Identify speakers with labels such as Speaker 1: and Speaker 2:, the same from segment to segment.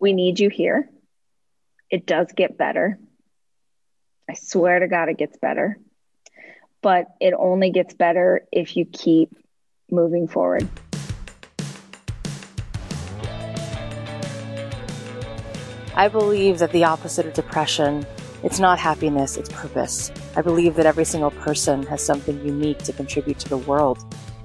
Speaker 1: we need you here. It does get better. I swear to God, it gets better. But it only gets better if you keep moving forward.
Speaker 2: I believe that the opposite of depression, it's not happiness, it's purpose. I believe that every single person has something unique to contribute to the world.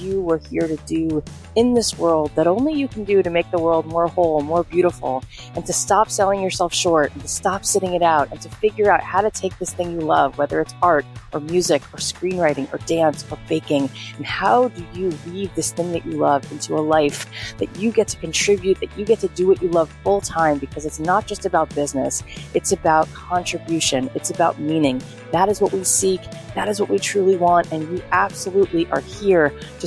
Speaker 2: you were here to do in this world that only you can do to make the world more whole, more beautiful, and to stop selling yourself short and to stop sitting it out and to figure out how to take this thing you love, whether it's art or music or screenwriting or dance or baking, and how do you weave this thing that you love into a life that you get to contribute, that you get to do what you love full time because it's not just about business, it's about contribution, it's about meaning. That is what we seek. That is what we truly want. And you absolutely are here to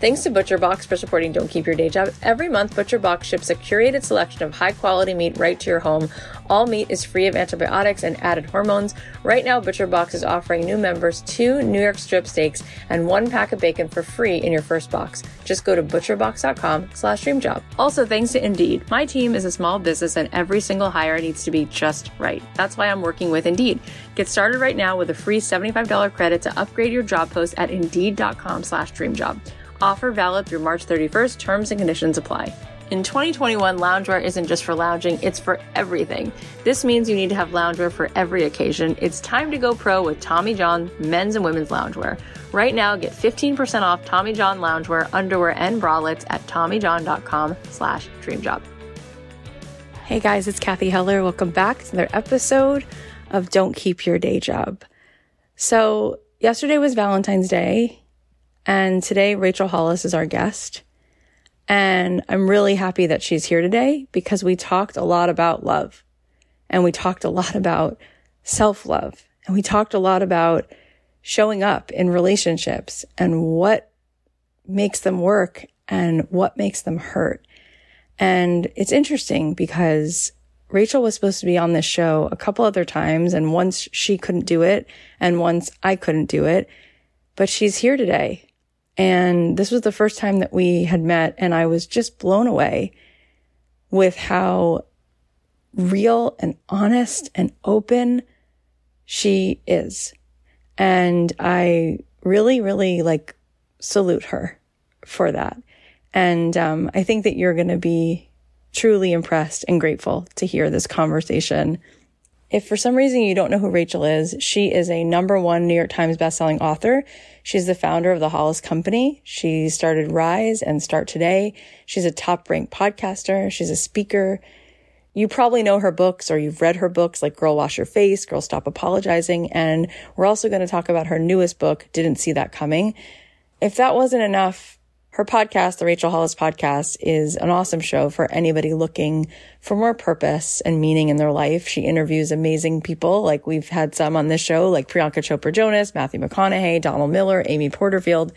Speaker 3: Thanks to ButcherBox for supporting Don't Keep Your Day Job. Every month, ButcherBox ships a curated selection of high quality meat right to your home. All meat is free of antibiotics and added hormones. Right now, ButcherBox is offering new members two New York strip steaks and one pack of bacon for free in your first box. Just go to butcherbox.com slash dreamjob. Also, thanks to Indeed. My team is a small business and every single hire needs to be just right. That's why I'm working with Indeed. Get started right now with a free $75 credit to upgrade your job post at indeed.com slash dreamjob. Offer valid through March 31st. Terms and conditions apply. In 2021, loungewear isn't just for lounging, it's for everything. This means you need to have loungewear for every occasion. It's time to go pro with Tommy John men's and women's loungewear. Right now, get 15% off Tommy John loungewear, underwear, and bralettes at TommyJohn.com slash dreamjob. Hey guys, it's Cathy Heller. Welcome back to another episode of Don't Keep Your Day Job. So yesterday was Valentine's Day and today, Rachel Hollis is our guest. And I'm really happy that she's here today because we talked a lot about love and we talked a lot about self love and we talked a lot about showing up in relationships and what makes them work and what makes them hurt. And it's interesting because Rachel was supposed to be on this show a couple other times and once she couldn't do it and once I couldn't do it, but she's here today and this was the first time that we had met and I was just blown away with how real and honest and open she is. And I really, really like salute her for that. And um, I think that you're going to be truly impressed and grateful to hear this conversation. If for some reason you don't know who Rachel is, she is a number one New York Times bestselling author. She's the founder of the Hollis Company. She started Rise and Start Today. She's a top ranked podcaster. She's a speaker. You probably know her books or you've read her books like Girl Wash Your Face, Girl Stop Apologizing. And we're also going to talk about her newest book, Didn't See That Coming. If that wasn't enough, her podcast, the Rachel Hollis podcast, is an awesome show for anybody looking for more purpose and meaning in their life. She interviews amazing people, like we've had some on this show, like Priyanka Chopra Jonas, Matthew McConaughey, Donald Miller, Amy Porterfield.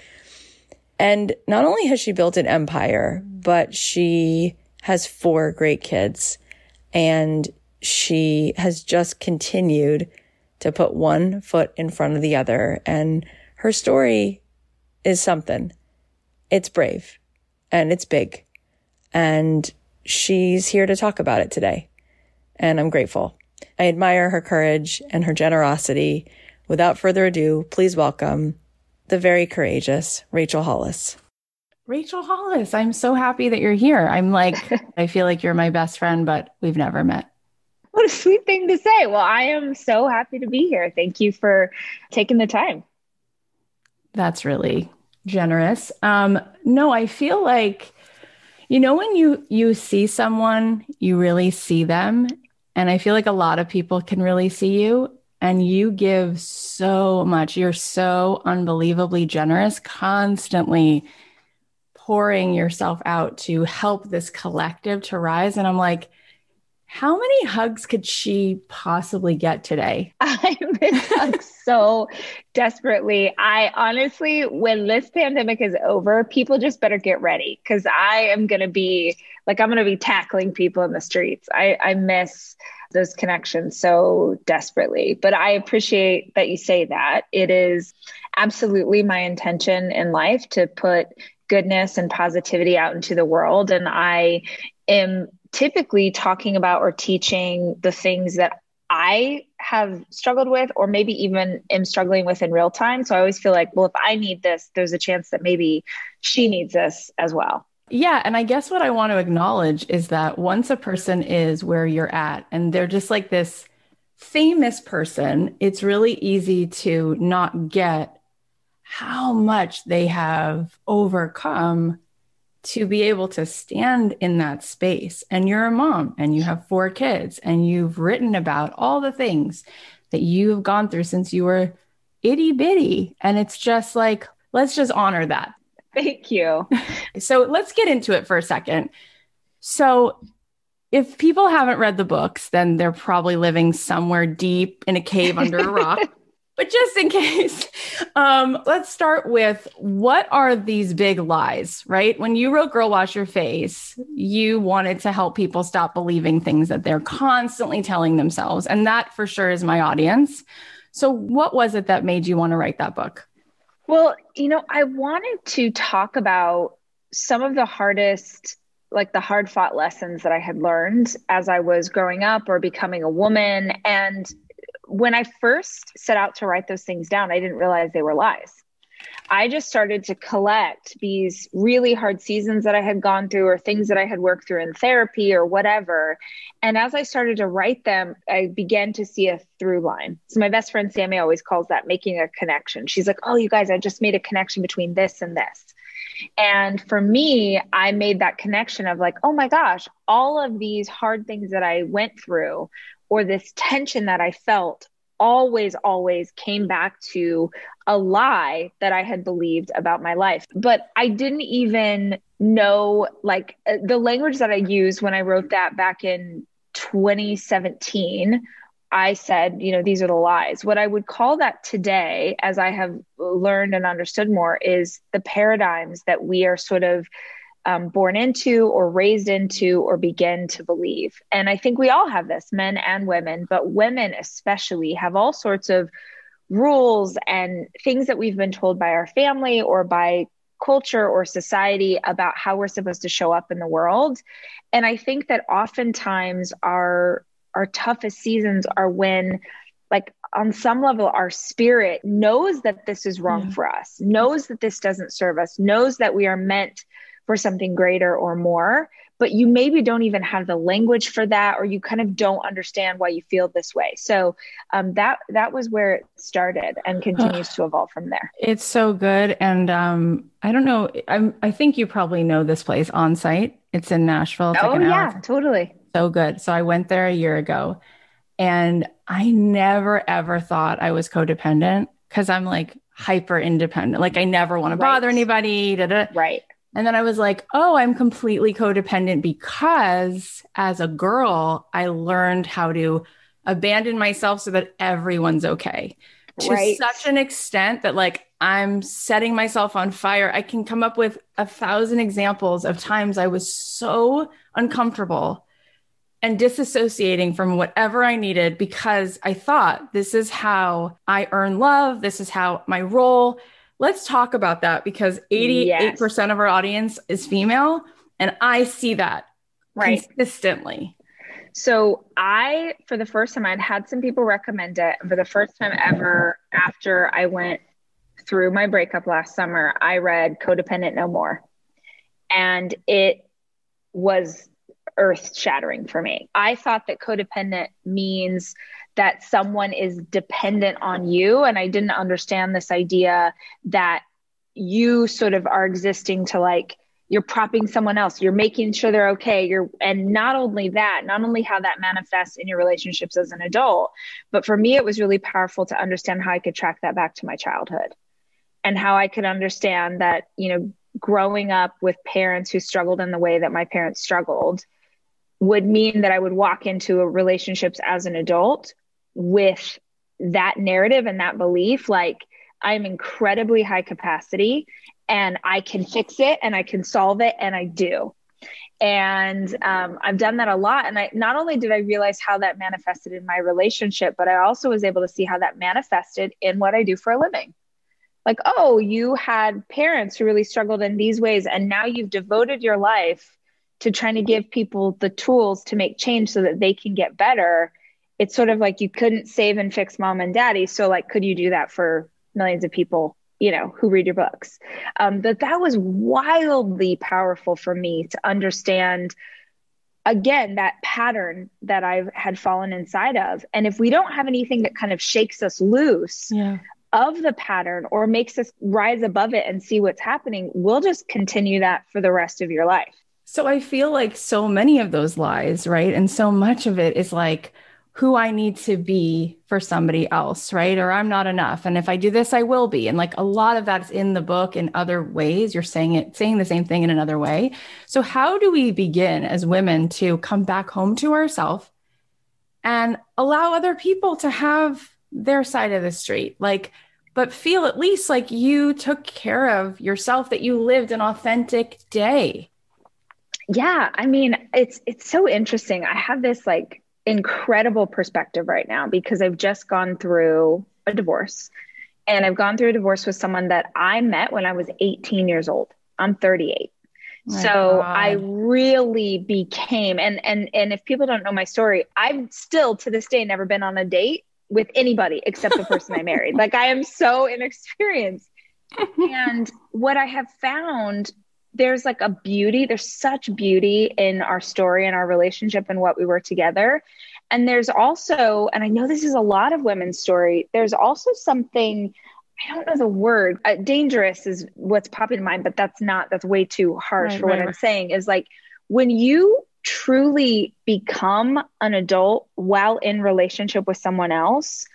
Speaker 3: And not only has she built an empire, but she has four great kids and she has just continued to put one foot in front of the other. And her story is something it's brave and it's big. And she's here to talk about it today. And I'm grateful. I admire her courage and her generosity. Without further ado, please welcome the very courageous Rachel Hollis. Rachel Hollis, I'm so happy that you're here. I'm like, I feel like you're my best friend, but we've never met.
Speaker 1: What a sweet thing to say. Well, I am so happy to be here. Thank you for taking the time.
Speaker 3: That's really generous. Um, no, I feel like, you know, when you you see someone, you really see them, and I feel like a lot of people can really see you, and you give so much. You're so unbelievably generous, constantly pouring yourself out to help this collective to rise. And I'm like,
Speaker 4: how many hugs could she possibly get today?
Speaker 1: I miss hugs so desperately. I honestly, when this pandemic is over, people just better get ready because I am going to be like, I'm going to be tackling people in the streets. I, I miss those connections so desperately. But I appreciate that you say that. It is absolutely my intention in life to put goodness and positivity out into the world. And I am typically talking about or teaching the things that I have struggled with, or maybe even am struggling with in real time. So I always feel like, well, if I need this, there's a chance that maybe she needs this as well.
Speaker 4: Yeah. And I guess what I want to acknowledge is that once a person is where you're at and they're just like this famous person, it's really easy to not get how much they have overcome to be able to stand in that space. And you're a mom and you have four kids and you've written about all the things that you've gone through since you were itty bitty. And it's just like, let's just honor that.
Speaker 1: Thank you.
Speaker 4: so let's get into it for a second. So, if people haven't read the books, then they're probably living somewhere deep in a cave under a rock. But just in case, um, let's start with what are these big lies, right? When you wrote Girl Wash Your Face, you wanted to help people stop believing things that they're constantly telling themselves. And that for sure is my audience. So, what was it that made you want to write that book?
Speaker 1: Well, you know, I wanted to talk about some of the hardest like the hard fought lessons that I had learned as I was growing up or becoming a woman. And when I first set out to write those things down, I didn't realize they were lies. I just started to collect these really hard seasons that I had gone through or things that I had worked through in therapy or whatever. And as I started to write them, I began to see a through line. So my best friend Sammy always calls that making a connection. She's like, Oh, you guys, I just made a connection between this and this. And for me, I made that connection of like, oh my gosh, all of these hard things that I went through or this tension that I felt always, always came back to a lie that I had believed about my life. But I didn't even know like uh, the language that I used when I wrote that back in 2017. I said, you know, these are the lies. What I would call that today, as I have learned and understood more, is the paradigms that we are sort of um, born into or raised into or begin to believe. And I think we all have this, men and women, but women especially have all sorts of rules and things that we've been told by our family or by culture or society about how we're supposed to show up in the world. And I think that oftentimes our our toughest seasons are when like on some level our spirit knows that this is wrong yeah. for us knows that this doesn't serve us knows that we are meant for something greater or more but you maybe don't even have the language for that or you kind of don't understand why you feel this way. So um, that that was where it started and continues to evolve from there.
Speaker 4: It's so good. And um, i don't know I'm, i think you probably know this place Onsite it's in nashville. It's
Speaker 1: oh like yeah hour. totally.
Speaker 4: So good. So i went there a year ago and i never ever thought i was codependent because i'm like hyper independent. Like i never want to bother anybody da, da.
Speaker 1: right
Speaker 4: and then I was like, oh, I'm completely codependent because as a girl, I learned how to abandon myself so that everyone's okay. Right. To such an extent that, like, I'm setting myself on fire. I can come up with a thousand examples of times I was so uncomfortable and disassociating from whatever I needed because I thought this is how I earn love. This is how my role let's talk about that because 88% yes. of our audience is female. And I see that right. consistently.
Speaker 1: So I, for the first time, I'd had some people recommend it. For the first time ever, after I went through my breakup last summer, I read Codependent No More. And it was earth shattering for me. I thought that codependent means that someone is dependent on you. And I didn't understand this idea that you sort of are existing to like, you're propping someone else, you're making sure they're okay. You're, and not only that, not only how that manifests in your relationships as an adult, but for me, it was really powerful to understand how I could track that back to my childhood and how I could understand that, you know, growing up with parents who struggled in the way that my parents struggled would mean that I would walk into relationships as an adult with that narrative and that belief like I'm incredibly high capacity and I can fix it and I can solve it and I do. And um, I've done that a lot. And I not only did I realize how that manifested in my relationship, but I also was able to see how that manifested in what I do for a living. Like, oh, you had parents who really struggled in these ways, and now you've devoted your life to trying to give people the tools to make change so that they can get better. It's sort of like you couldn't save and fix mom and daddy. So, like, could you do that for millions of people you know who read your books um, that that was wildly powerful for me to understand again that pattern that i've had fallen inside of and if we don't have anything that kind of shakes us loose yeah. of the pattern or makes us rise above it and see what's happening we'll just continue that for the rest of your life
Speaker 4: so i feel like so many of those lies right and so much of it is like who I need to be for somebody else, right? Or I'm not enough. And if I do this, I will be. And like a lot of that's in the book in other ways. You're saying it, saying the same thing in another way. So, how do we begin as women to come back home to ourselves and allow other people to have their side of the street? Like, but feel at least like you took care of yourself, that you lived an authentic day.
Speaker 1: Yeah, I mean, it's it's so interesting. I have this like incredible perspective right now because I've just gone through a divorce and I've gone through a divorce with someone that I met when I was 18 years old. I'm 38. so God. I really became and and and if people don't know my story, I've still to this day never been on a date with anybody except the person I married. Like I am so inexperienced. and what I have found there's like a beauty, there's such beauty in our story and our relationship and what we were together. And there's also, and I know this is a lot of women's story, there's also something, I don't know the word, uh, dangerous is what's popping in mind, but that's not, that's way too harsh right, for right, what right. I'm saying is like when you truly become an adult while in relationship with someone else,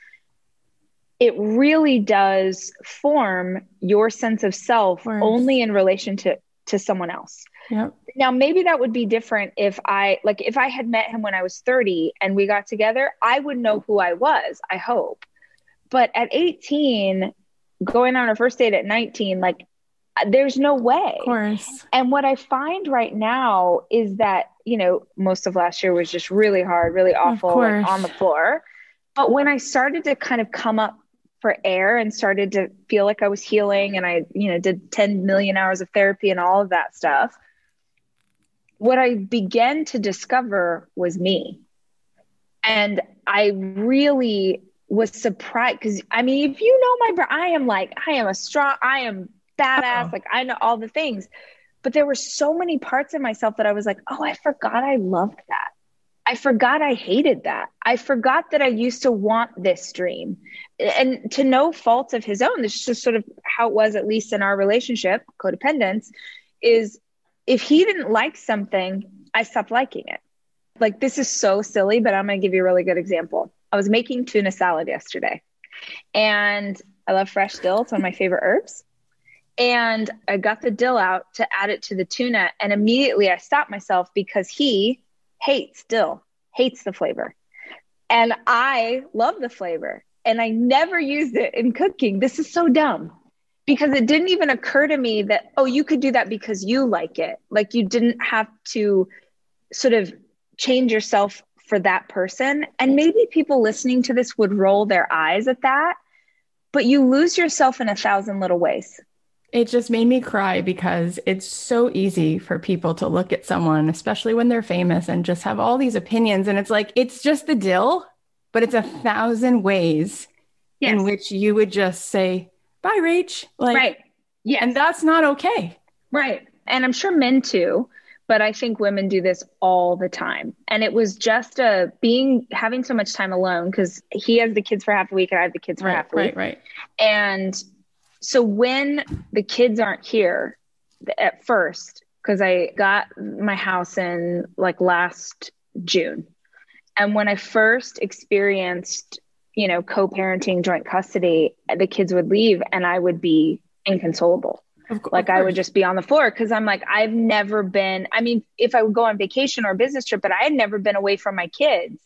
Speaker 1: it really does form your sense of self only in relation to to someone else. Yep. Now, maybe that would be different if I, like, if I had met him when I was 30 and we got together, I would know who I was, I hope. But at 18, going on a first date at 19, like, there's no way.
Speaker 4: Of course.
Speaker 1: And what I find right now is that, you know, most of last year was just really hard, really awful, like, on the floor. But when I started to kind of come up for air and started to feel like I was healing and I, you know, did 10 million hours of therapy and all of that stuff. What I began to discover was me. And I really was surprised because I mean, if you know my I am like, I am a strong, I am badass, Uh-oh. like I know all the things. But there were so many parts of myself that I was like, oh, I forgot I loved that. I forgot I hated that. I forgot that I used to want this dream. And to no fault of his own, this is just sort of how it was, at least in our relationship, codependence, is if he didn't like something, I stopped liking it. Like, this is so silly, but I'm going to give you a really good example. I was making tuna salad yesterday, and I love fresh dill. It's one of my favorite herbs. And I got the dill out to add it to the tuna, and immediately I stopped myself because he, hates still hates the flavor. And I love the flavor. And I never used it in cooking. This is so dumb because it didn't even occur to me that, oh, you could do that because you like it. Like you didn't have to sort of change yourself for that person. And maybe people listening to this would roll their eyes at that, but you lose yourself in a thousand little ways.
Speaker 4: It just made me cry because it's so easy for people to look at someone, especially when they're famous, and just have all these opinions. And it's like, it's just the dill, but it's a thousand ways yes. in which you would just say, bye, Rach.
Speaker 1: Like, right.
Speaker 4: Yeah. And that's not okay.
Speaker 1: Right. And I'm sure men too, but I think women do this all the time. And it was just a being having so much time alone because he has the kids for half a week and I have the kids for
Speaker 4: right,
Speaker 1: half a
Speaker 4: week. Right, right.
Speaker 1: And so when the kids aren't here at first, because I got my house in like last June. And when I first experienced, you know, co parenting, joint custody, the kids would leave and I would be inconsolable. like I would just be on the floor because I'm like, I've never been, I mean, if I would go on vacation or a business trip, but I had never been away from my kids.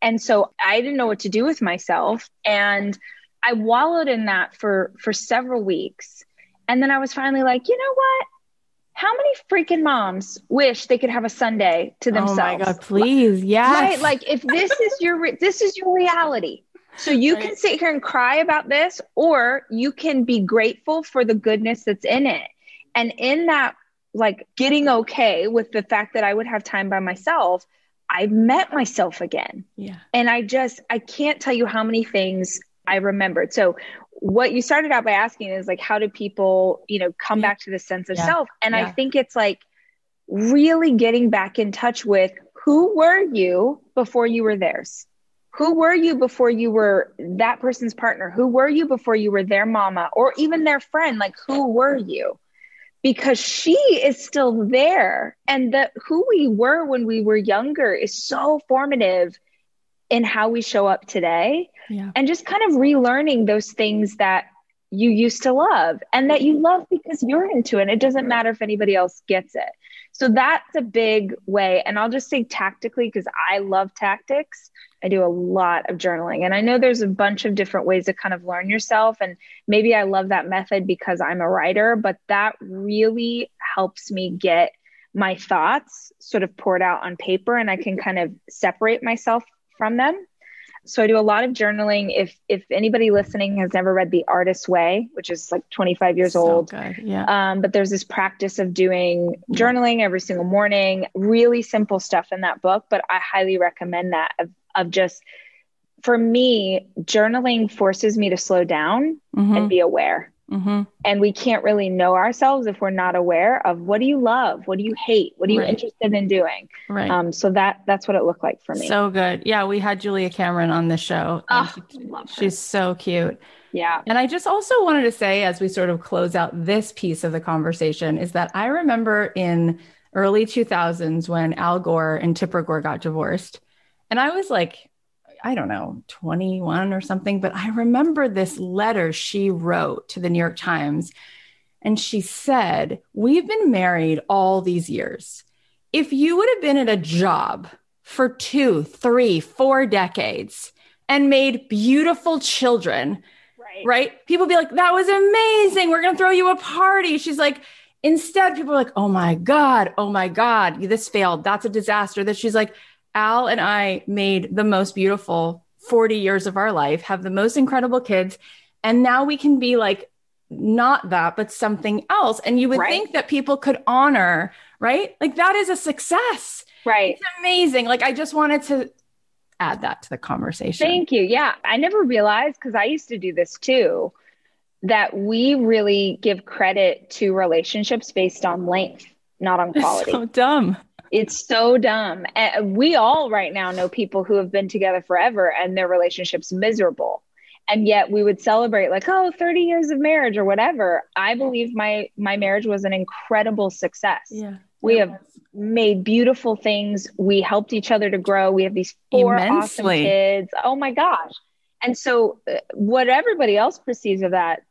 Speaker 1: And so I didn't know what to do with myself. And I wallowed in that for for several weeks. And then I was finally like, you know what? How many freaking moms wish they could have a Sunday to themselves? Oh my
Speaker 4: god, please. Yeah.
Speaker 1: Right? Like if this is your re- this is your reality. So you right. can sit here and cry about this or you can be grateful for the goodness that's in it. And in that like getting okay with the fact that I would have time by myself, I met myself again.
Speaker 4: Yeah.
Speaker 1: And I just, I can't tell you how many things I remembered. So, what you started out by asking is like, how do people, you know, come mm-hmm. back to the sense of yeah. self? And yeah. I think it's like really getting back in touch with who were you before you were theirs? Who were you before you were that person's partner? Who were you before you were their mama or even their friend? Like, who were you? because she is still there and that who we were when we were younger is so formative in how we show up today
Speaker 4: yeah.
Speaker 1: and just kind of relearning those things that you used to love and that you love because you're into it. It doesn't matter if anybody else gets it. So that's a big way. And I'll just say tactically, because I love tactics. I do a lot of journaling. And I know there's a bunch of different ways to kind of learn yourself. And maybe I love that method because I'm a writer, but that really helps me get my thoughts sort of poured out on paper and I can kind of separate myself from them. So I do a lot of journaling. If if anybody listening has never read The Artist's Way, which is like 25 years so old,
Speaker 4: good. yeah.
Speaker 1: Um, but there's this practice of doing journaling every single morning. Really simple stuff in that book, but I highly recommend that of of just for me, journaling forces me to slow down mm-hmm. and be aware. Mm-hmm. And we can't really know ourselves if we're not aware of what do you love, what do you hate, what are you right. interested in doing.
Speaker 4: Right.
Speaker 1: Um, so that that's what it looked like for me.
Speaker 4: So good. Yeah, we had Julia Cameron on the show.
Speaker 1: Oh,
Speaker 4: she, she's so cute.
Speaker 1: Yeah.
Speaker 4: And I just also wanted to say, as we sort of close out this piece of the conversation, is that I remember in early 2000s when Al Gore and Tipper Gore got divorced, and I was like I don't know, 21 or something. But I remember this letter she wrote to the New York Times. And she said, We've been married all these years. If you would have been at a job for two, three, four decades and made beautiful children, right? right? People be like, That was amazing. We're going to throw you a party. She's like, Instead, people are like, Oh my God, oh my God, this failed. That's a disaster. That she's like, Al and I made the most beautiful 40 years of our life, have the most incredible kids. And now we can be like, not that, but something else. And you would right. think that people could honor, right? Like that is a success.
Speaker 1: Right.
Speaker 4: It's amazing. Like I just wanted to add that to the conversation.
Speaker 1: Thank you. Yeah. I never realized because I used to do this too that we really give credit to relationships based on length, not on quality.
Speaker 4: so dumb.
Speaker 1: It's so dumb. And we all right now know people who have been together forever and their relationships miserable. And yet we would celebrate like, oh, 30 years of marriage or whatever. I believe my my marriage was an incredible success.
Speaker 4: Yeah.
Speaker 1: We have made beautiful things. We helped each other to grow. We have these four Immensely. awesome kids. Oh my gosh. And so uh, what everybody else perceives of that,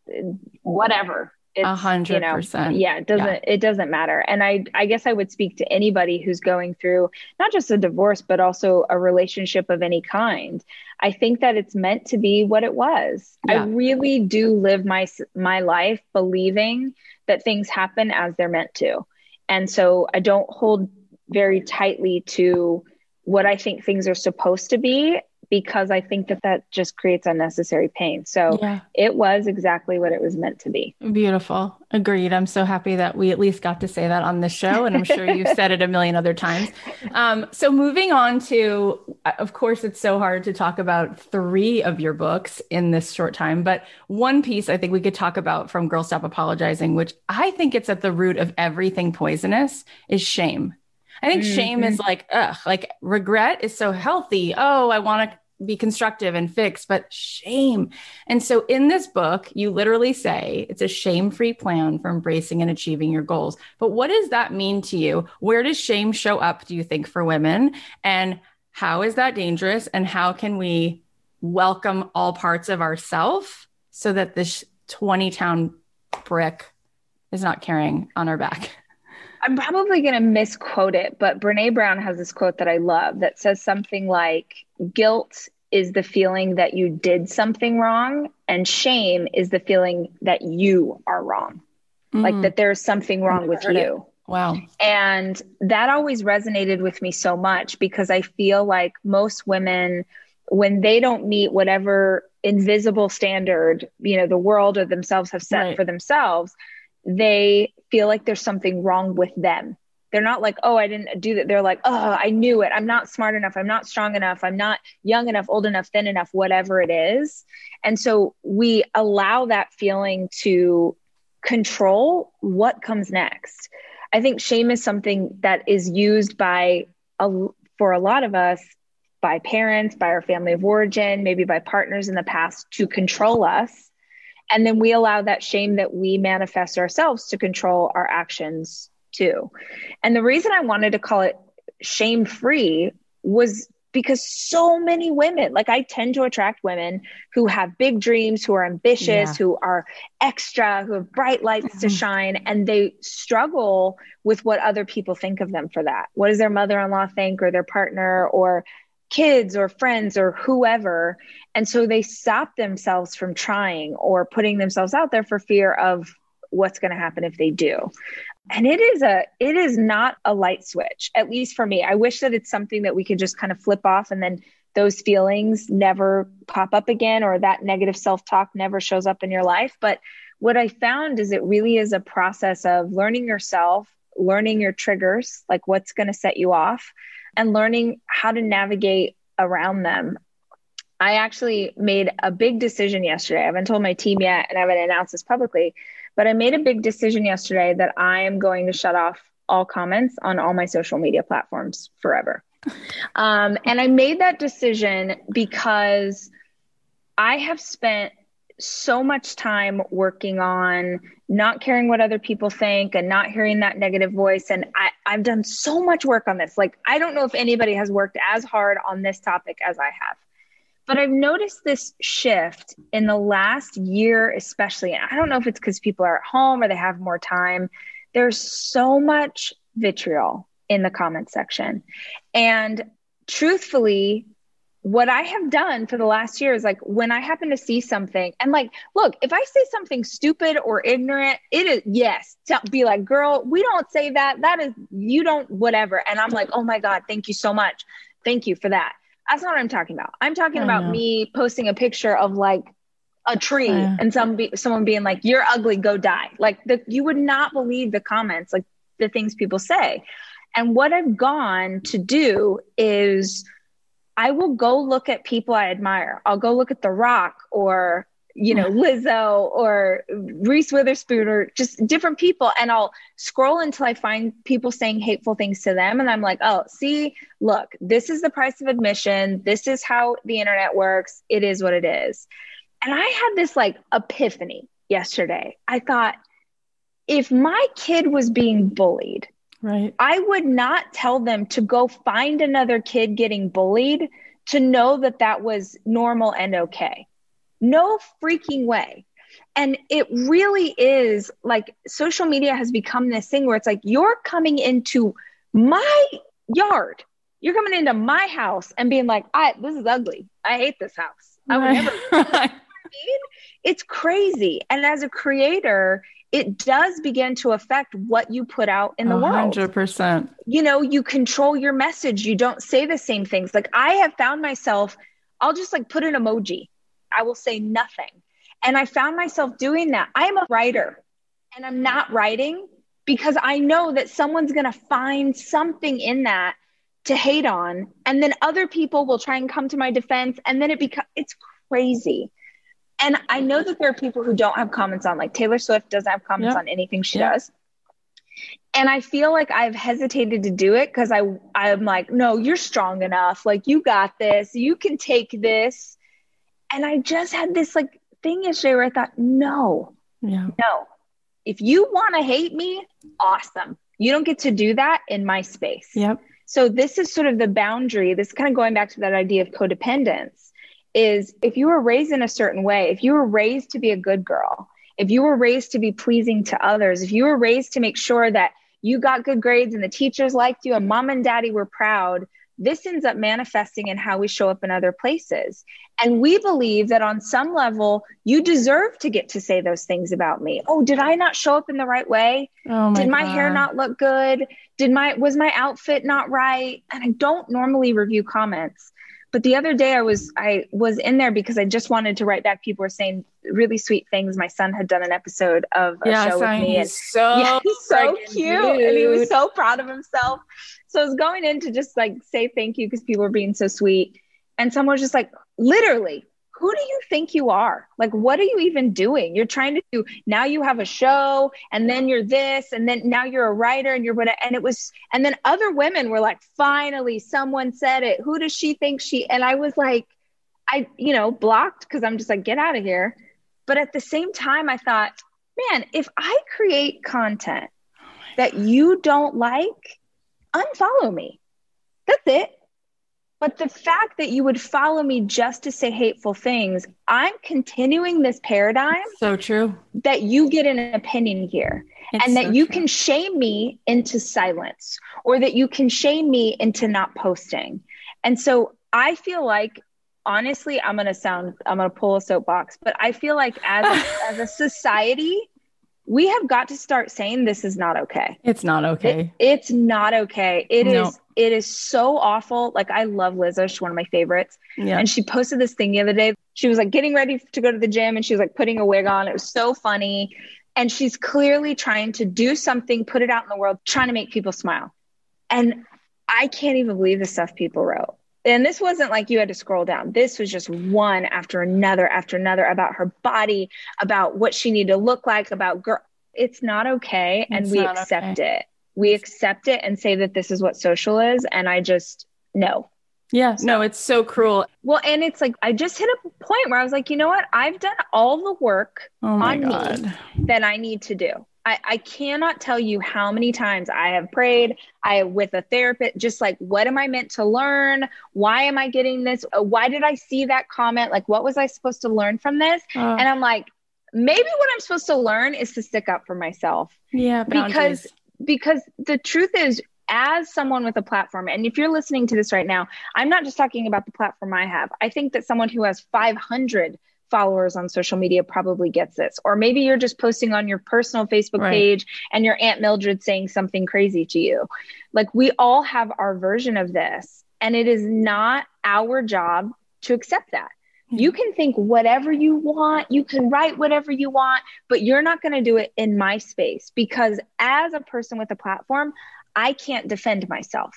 Speaker 1: whatever
Speaker 4: a hundred percent.
Speaker 1: Yeah, it doesn't yeah. it doesn't matter. And I I guess I would speak to anybody who's going through not just a divorce, but also a relationship of any kind. I think that it's meant to be what it was. Yeah. I really do live my my life believing that things happen as they're meant to. And so I don't hold very tightly to what I think things are supposed to be because I think that that just creates unnecessary pain. So yeah. it was exactly what it was meant to be.
Speaker 4: Beautiful. Agreed. I'm so happy that we at least got to say that on the show. And I'm sure you've said it a million other times. Um, so moving on to, of course, it's so hard to talk about three of your books in this short time, but one piece I think we could talk about from Girl Stop Apologizing, which I think it's at the root of everything poisonous, is shame. I think mm-hmm. shame is like, ugh, like regret is so healthy. Oh, I want to be constructive and fix, but shame. And so in this book, you literally say it's a shame free plan for embracing and achieving your goals. But what does that mean to you? Where does shame show up, do you think, for women? And how is that dangerous? And how can we welcome all parts of ourself so that this 20 town brick is not carrying on our back.
Speaker 1: I'm probably going to misquote it, but Brene Brown has this quote that I love that says something like guilt is the feeling that you did something wrong, and shame is the feeling that you are wrong. Mm. Like that there's something wrong with you. It.
Speaker 4: Wow.
Speaker 1: And that always resonated with me so much because I feel like most women, when they don't meet whatever invisible standard, you know, the world or themselves have set right. for themselves, they feel like there's something wrong with them. They're not like, oh, I didn't do that. They're like, oh, I knew it. I'm not smart enough. I'm not strong enough. I'm not young enough, old enough, thin enough, whatever it is. And so we allow that feeling to control what comes next. I think shame is something that is used by a, for a lot of us by parents, by our family of origin, maybe by partners in the past to control us. And then we allow that shame that we manifest ourselves to control our actions too. And the reason I wanted to call it shame free was because so many women, like I tend to attract women who have big dreams, who are ambitious, yeah. who are extra, who have bright lights mm-hmm. to shine, and they struggle with what other people think of them for that. What does their mother in law think, or their partner, or kids, or friends, or whoever? And so they stop themselves from trying or putting themselves out there for fear of what's going to happen if they do. And it is a it is not a light switch at least for me. I wish that it's something that we could just kind of flip off and then those feelings never pop up again or that negative self-talk never shows up in your life. But what i found is it really is a process of learning yourself learning your triggers like what's going to set you off and learning how to navigate around them i actually made a big decision yesterday i haven't told my team yet and i haven't announced this publicly but I made a big decision yesterday that I am going to shut off all comments on all my social media platforms forever. Um, and I made that decision because I have spent so much time working on not caring what other people think and not hearing that negative voice. And I, I've done so much work on this. Like, I don't know if anybody has worked as hard on this topic as I have. But I've noticed this shift in the last year, especially. And I don't know if it's because people are at home or they have more time. There's so much vitriol in the comment section. And truthfully, what I have done for the last year is like when I happen to see something and like, look, if I say something stupid or ignorant, it is yes, to be like, girl, we don't say that. That is, you don't, whatever. And I'm like, oh my God, thank you so much. Thank you for that. That's not what I'm talking about. I'm talking I about know. me posting a picture of like a tree and some be, someone being like, "You're ugly, go die." Like the, you would not believe the comments, like the things people say. And what I've gone to do is I will go look at people I admire. I'll go look at The Rock or you know, Lizzo or Reese Witherspoon or just different people. And I'll scroll until I find people saying hateful things to them. And I'm like, oh, see, look, this is the price of admission. This is how the internet works. It is what it is. And I had this like epiphany yesterday. I thought, if my kid was being bullied,
Speaker 4: right,
Speaker 1: I would not tell them to go find another kid getting bullied to know that that was normal and okay. No freaking way. And it really is like social media has become this thing where it's like you're coming into my yard. You're coming into my house and being like, I this is ugly. I hate this house. I would never it's crazy. And as a creator, it does begin to affect what you put out in the 100%. world.
Speaker 4: 100%.
Speaker 1: You know, you control your message. You don't say the same things. Like I have found myself, I'll just like put an emoji I will say nothing. And I found myself doing that. I'm a writer and I'm not writing because I know that someone's going to find something in that to hate on and then other people will try and come to my defense and then it becomes it's crazy. And I know that there are people who don't have comments on like Taylor Swift doesn't have comments yep. on anything she yep. does. And I feel like I've hesitated to do it because I I'm like, no, you're strong enough. Like you got this. You can take this. And I just had this like thing yesterday where I thought, no,
Speaker 4: yeah.
Speaker 1: no. If you want to hate me, awesome. You don't get to do that in my space.
Speaker 4: Yep.
Speaker 1: So this is sort of the boundary. This is kind of going back to that idea of codependence is if you were raised in a certain way, if you were raised to be a good girl, if you were raised to be pleasing to others, if you were raised to make sure that you got good grades and the teachers liked you and mom and daddy were proud, this ends up manifesting in how we show up in other places. And we believe that on some level, you deserve to get to say those things about me. Oh, did I not show up in the right way? Oh my did my God. hair not look good? Did my was my outfit not right? And I don't normally review comments. But the other day I was I was in there because I just wanted to write back. People were saying really sweet things. My son had done an episode of a yeah, show with me, and
Speaker 4: so yeah,
Speaker 1: he's so cute, and he was so proud of himself. So I was going in to just like say thank you because people were being so sweet, and someone was just like, literally, who do you think you are? Like, what are you even doing? You're trying to do now you have a show and then you're this and then now you're a writer and you're what and it was and then other women were like, finally, someone said it. Who does she think she and I was like, I, you know, blocked because I'm just like, get out of here. But at the same time, I thought, man, if I create content that you don't like, unfollow me. That's it. But the fact that you would follow me just to say hateful things, I'm continuing this paradigm.
Speaker 4: So true.
Speaker 1: That you get an opinion here it's and that so you true. can shame me into silence or that you can shame me into not posting. And so I feel like honestly, I'm going to sound, I'm going to pull a soapbox, but I feel like as a, as a society, we have got to start saying this is not okay.
Speaker 4: It's not okay.
Speaker 1: It, it's not okay. It no. is. It is so awful. Like I love Lizzo. She's one of my favorites. Yeah. And she posted this thing the other day. She was like getting ready to go to the gym and she was like putting a wig on. It was so funny. And she's clearly trying to do something, put it out in the world, trying to make people smile. And I can't even believe the stuff people wrote and this wasn't like you had to scroll down. This was just one after another after another about her body, about what she needed to look like, about girl. It's not okay. It's and we accept okay. it. We accept it and say that this is what social is. And I just, no.
Speaker 4: Yeah, so, no, it's so cruel.
Speaker 1: Well, and it's like I just hit a point where I was like, you know what? I've done all the work oh on God. me that I need to do. I, I cannot tell you how many times I have prayed. I with a therapist, just like, what am I meant to learn? Why am I getting this? Uh, why did I see that comment? Like, what was I supposed to learn from this? Uh, and I'm like, maybe what I'm supposed to learn is to stick up for myself.
Speaker 4: Yeah,
Speaker 1: boundaries. because because the truth is, as someone with a platform, and if you're listening to this right now, I'm not just talking about the platform I have. I think that someone who has 500 followers on social media probably gets this. Or maybe you're just posting on your personal Facebook right. page and your Aunt Mildred saying something crazy to you. Like we all have our version of this, and it is not our job to accept that. You can think whatever you want, you can write whatever you want, but you're not going to do it in my space because as a person with a platform, I can't defend myself.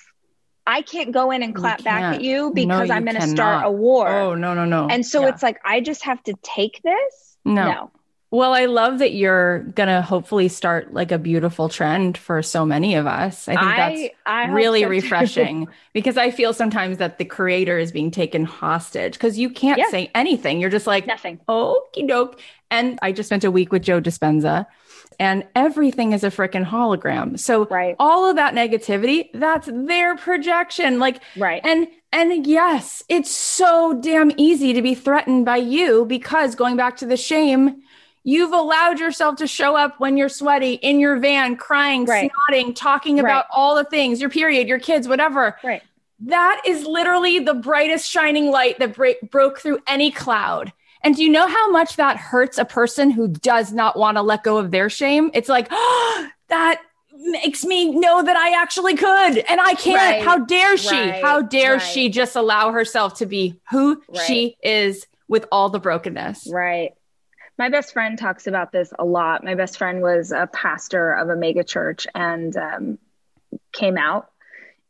Speaker 1: I can't go in and clap back at you because no, I'm going to start a war.
Speaker 4: Oh, no, no, no.
Speaker 1: And so yeah. it's like, I just have to take this.
Speaker 4: No. no. Well, I love that you're going to hopefully start like a beautiful trend for so many of us. I think I, that's I really so refreshing because I feel sometimes that the creator is being taken hostage because you can't yeah. say anything. You're just like,
Speaker 1: nothing.
Speaker 4: Okie doke. And I just spent a week with Joe Dispenza and everything is a freaking hologram. So
Speaker 1: right.
Speaker 4: all of that negativity, that's their projection. Like,
Speaker 1: right.
Speaker 4: And, and yes, it's so damn easy to be threatened by you because going back to the shame, you've allowed yourself to show up when you're sweaty in your van, crying, right. snotting, talking about right. all the things, your period, your kids, whatever.
Speaker 1: Right.
Speaker 4: That is literally the brightest shining light that break, broke through any cloud. And do you know how much that hurts a person who does not want to let go of their shame? It's like, oh, that makes me know that I actually could and I can't. Right. How dare she? Right. How dare right. she just allow herself to be who she is with all the brokenness?
Speaker 1: Right. My best friend talks about this a lot. My best friend was a pastor of a mega church and um, came out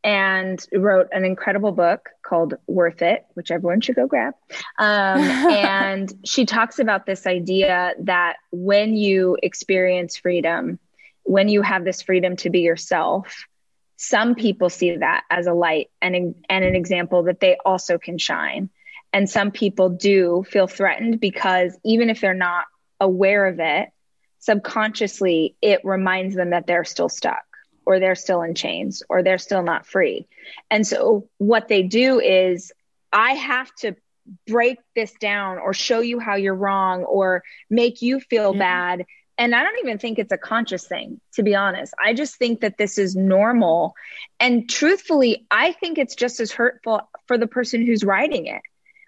Speaker 1: and wrote an incredible book called Worth It, which everyone should go grab. Um, and she talks about this idea that when you experience freedom, when you have this freedom to be yourself, some people see that as a light and, and an example that they also can shine. And some people do feel threatened because even if they're not aware of it, subconsciously it reminds them that they're still stuck or they're still in chains or they're still not free. And so what they do is I have to break this down or show you how you're wrong or make you feel mm-hmm. bad. And I don't even think it's a conscious thing, to be honest. I just think that this is normal. And truthfully, I think it's just as hurtful for the person who's writing it.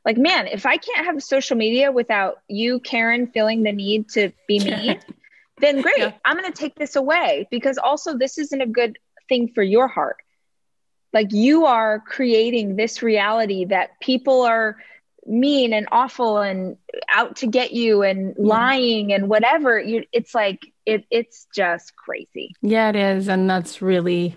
Speaker 1: Like, man, if I can't have social media without you, Karen, feeling the need to be mean, then great. Yeah. I'm going to take this away because also this isn't a good thing for your heart. Like, you are creating this reality that people are mean and awful and out to get you and lying and whatever you it's like it it's just crazy
Speaker 4: yeah it is and that's really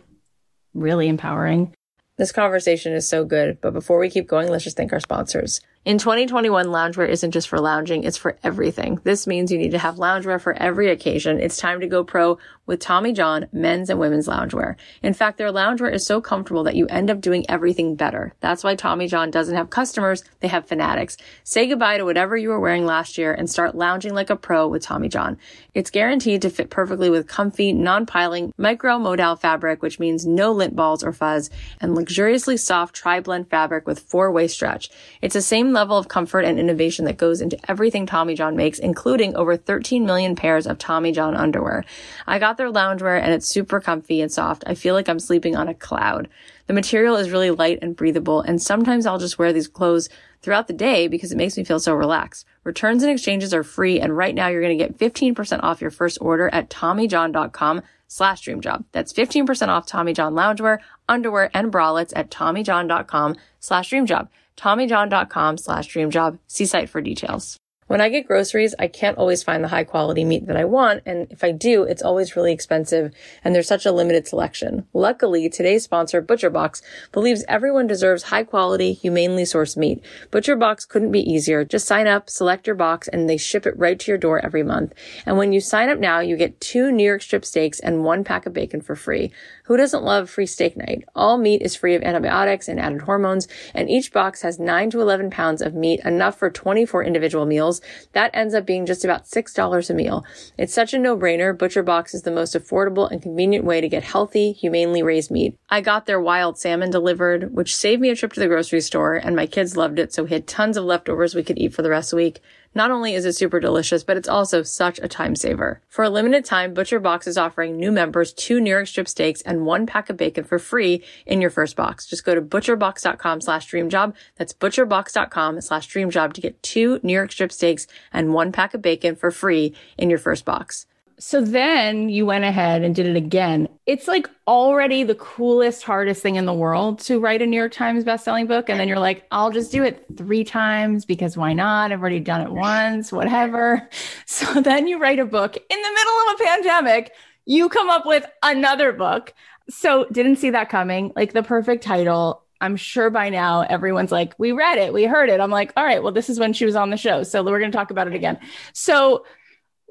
Speaker 4: really empowering
Speaker 3: this conversation is so good but before we keep going let's just thank our sponsors in 2021, loungewear isn't just for lounging, it's for everything. This means you need to have loungewear for every occasion. It's time to go pro with Tommy John men's and women's loungewear. In fact, their loungewear is so comfortable that you end up doing everything better. That's why Tommy John doesn't have customers, they have fanatics. Say goodbye to whatever you were wearing last year and start lounging like a pro with Tommy John. It's guaranteed to fit perfectly with comfy, non-piling, micro-modal fabric, which means no lint balls or fuzz, and luxuriously soft tri-blend fabric with four-way stretch. It's the same level of comfort and innovation that goes into everything Tommy John makes, including over 13 million pairs of Tommy John underwear. I got their loungewear and it's super comfy and soft. I feel like I'm sleeping on a cloud. The material is really light and breathable, and sometimes I'll just wear these clothes throughout the day because it makes me feel so relaxed. Returns and exchanges are free, and right now you're going to get 15% off your first order at TommyJohn.com slash dreamjob. That's 15% off Tommy John loungewear, underwear, and bralettes at TommyJohn.com slash dreamjob tommyjohn.com slash dreamjob. See site for details. When I get groceries, I can't always find the high quality meat that I want. And if I do, it's always really expensive and there's such a limited selection. Luckily, today's sponsor, ButcherBox, believes everyone deserves high quality, humanely sourced meat. ButcherBox couldn't be easier. Just sign up, select your box, and they ship it right to your door every month. And when you sign up now, you get two New York strip steaks and one pack of bacon for free. Who doesn't love free steak night? All meat is free of antibiotics and added hormones, and each box has 9 to 11 pounds of meat, enough for 24 individual meals. That ends up being just about $6 a meal. It's such a no-brainer. ButcherBox is the most affordable and convenient way to get healthy, humanely raised meat. I got their wild salmon delivered, which saved me a trip to the grocery store, and my kids loved it, so we had tons of leftovers we could eat for the rest of the week. Not only is it super delicious, but it's also such a time saver. For a limited time, Butcher Box is offering new members two New York strip steaks and one pack of bacon for free in your first box. Just go to butcherbox.com slash dreamjob. That's butcherbox.com slash dreamjob to get two New York strip steaks and one pack of bacon for free in your first box.
Speaker 4: So then you went ahead and did it again. It's like already the coolest, hardest thing in the world to write a New York Times bestselling book. And then you're like, I'll just do it three times because why not? I've already done it once, whatever. So then you write a book in the middle of a pandemic. You come up with another book. So didn't see that coming. Like the perfect title. I'm sure by now everyone's like, we read it, we heard it. I'm like, all right, well, this is when she was on the show. So we're going to talk about it again. So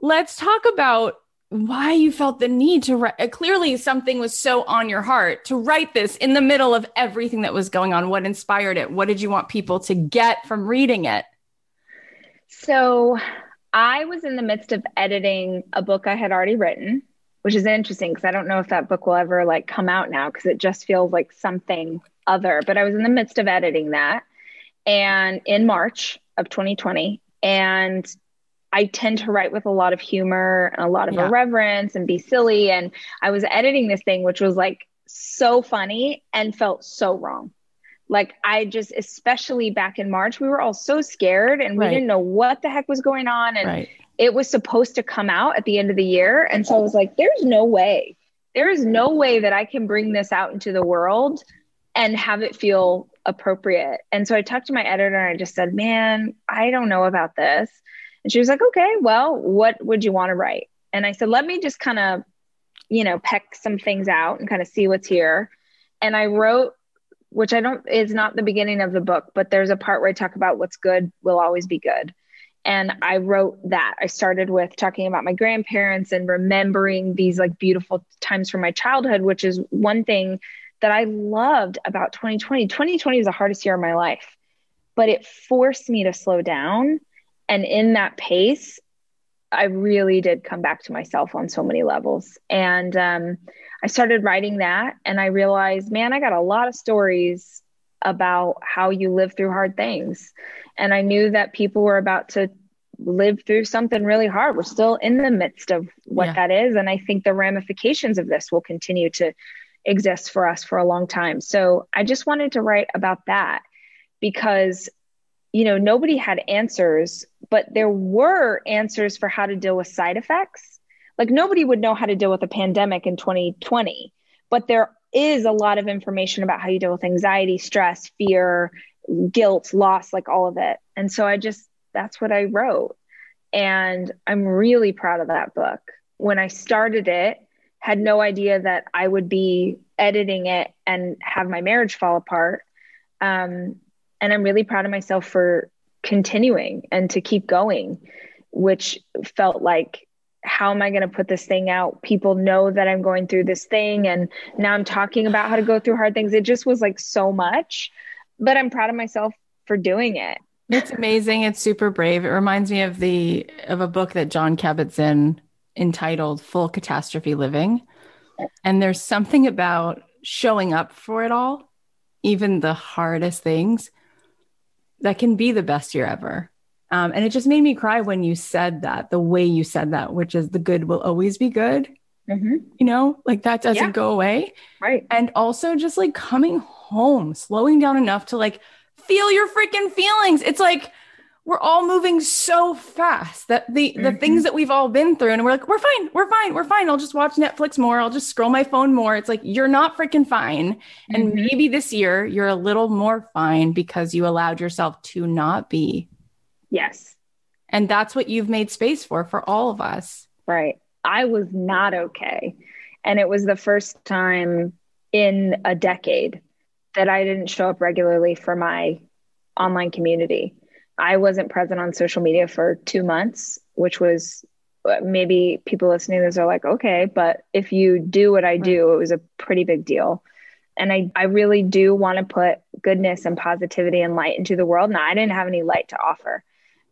Speaker 4: let's talk about why you felt the need to write. Clearly, something was so on your heart to write this in the middle of everything that was going on. What inspired it? What did you want people to get from reading it?
Speaker 1: So, I was in the midst of editing a book I had already written, which is interesting because I don't know if that book will ever like come out now because it just feels like something other. But I was in the midst of editing that, and in March of 2020, and I tend to write with a lot of humor and a lot of yeah. irreverence and be silly. And I was editing this thing, which was like so funny and felt so wrong. Like, I just, especially back in March, we were all so scared and we right. didn't know what the heck was going on. And right. it was supposed to come out at the end of the year. And so I was like, there's no way, there is no way that I can bring this out into the world and have it feel appropriate. And so I talked to my editor and I just said, man, I don't know about this. And she was like, okay, well, what would you want to write? And I said, let me just kind of, you know, peck some things out and kind of see what's here. And I wrote, which I don't, is not the beginning of the book, but there's a part where I talk about what's good will always be good. And I wrote that. I started with talking about my grandparents and remembering these like beautiful times from my childhood, which is one thing that I loved about 2020. 2020 was the hardest year of my life, but it forced me to slow down and in that pace i really did come back to myself on so many levels and um, i started writing that and i realized man i got a lot of stories about how you live through hard things And I knew that people were about to live through something really hard. We're still in the midst of what yeah. that is. And I think the ramifications of this will continue to exist for us for a long time. So I just wanted to write about that because, you know, nobody had answers, but there were answers for how to deal with side effects. Like nobody would know how to deal with a pandemic in 2020, but there is a lot of information about how you deal with anxiety, stress, fear, guilt, loss, like all of it. And so I just, that's what I wrote. And I'm really proud of that book. When I started it, had no idea that I would be editing it and have my marriage fall apart. Um, and I'm really proud of myself for continuing and to keep going, which felt like, how am I going to put this thing out? People know that I'm going through this thing, and now I'm talking about how to go through hard things. It just was like so much, but I'm proud of myself for doing it.
Speaker 4: It's amazing. It's super brave. It reminds me of the of a book that John Kabat-Zinn entitled Full Catastrophe Living. And there's something about showing up for it all, even the hardest things, that can be the best year ever. Um, and it just made me cry when you said that, the way you said that, which is the good will always be good. Mm-hmm. You know, like that doesn't yeah. go away.
Speaker 1: Right.
Speaker 4: And also just like coming home, slowing down enough to like feel your freaking feelings. It's like we're all moving so fast that the mm-hmm. the things that we've all been through and we're like we're fine we're fine we're fine. I'll just watch netflix more. I'll just scroll my phone more. It's like you're not freaking fine. Mm-hmm. and maybe this year you're a little more fine because you allowed yourself to not be.
Speaker 1: Yes.
Speaker 4: And that's what you've made space for for all of us.
Speaker 1: Right. I was not okay. And it was the first time in a decade that i didn't show up regularly for my online community I wasn't present on social media for two months, which was uh, maybe people listening to this are like, okay, but if you do what I do, it was a pretty big deal. And I, I really do want to put goodness and positivity and light into the world. Now, I didn't have any light to offer.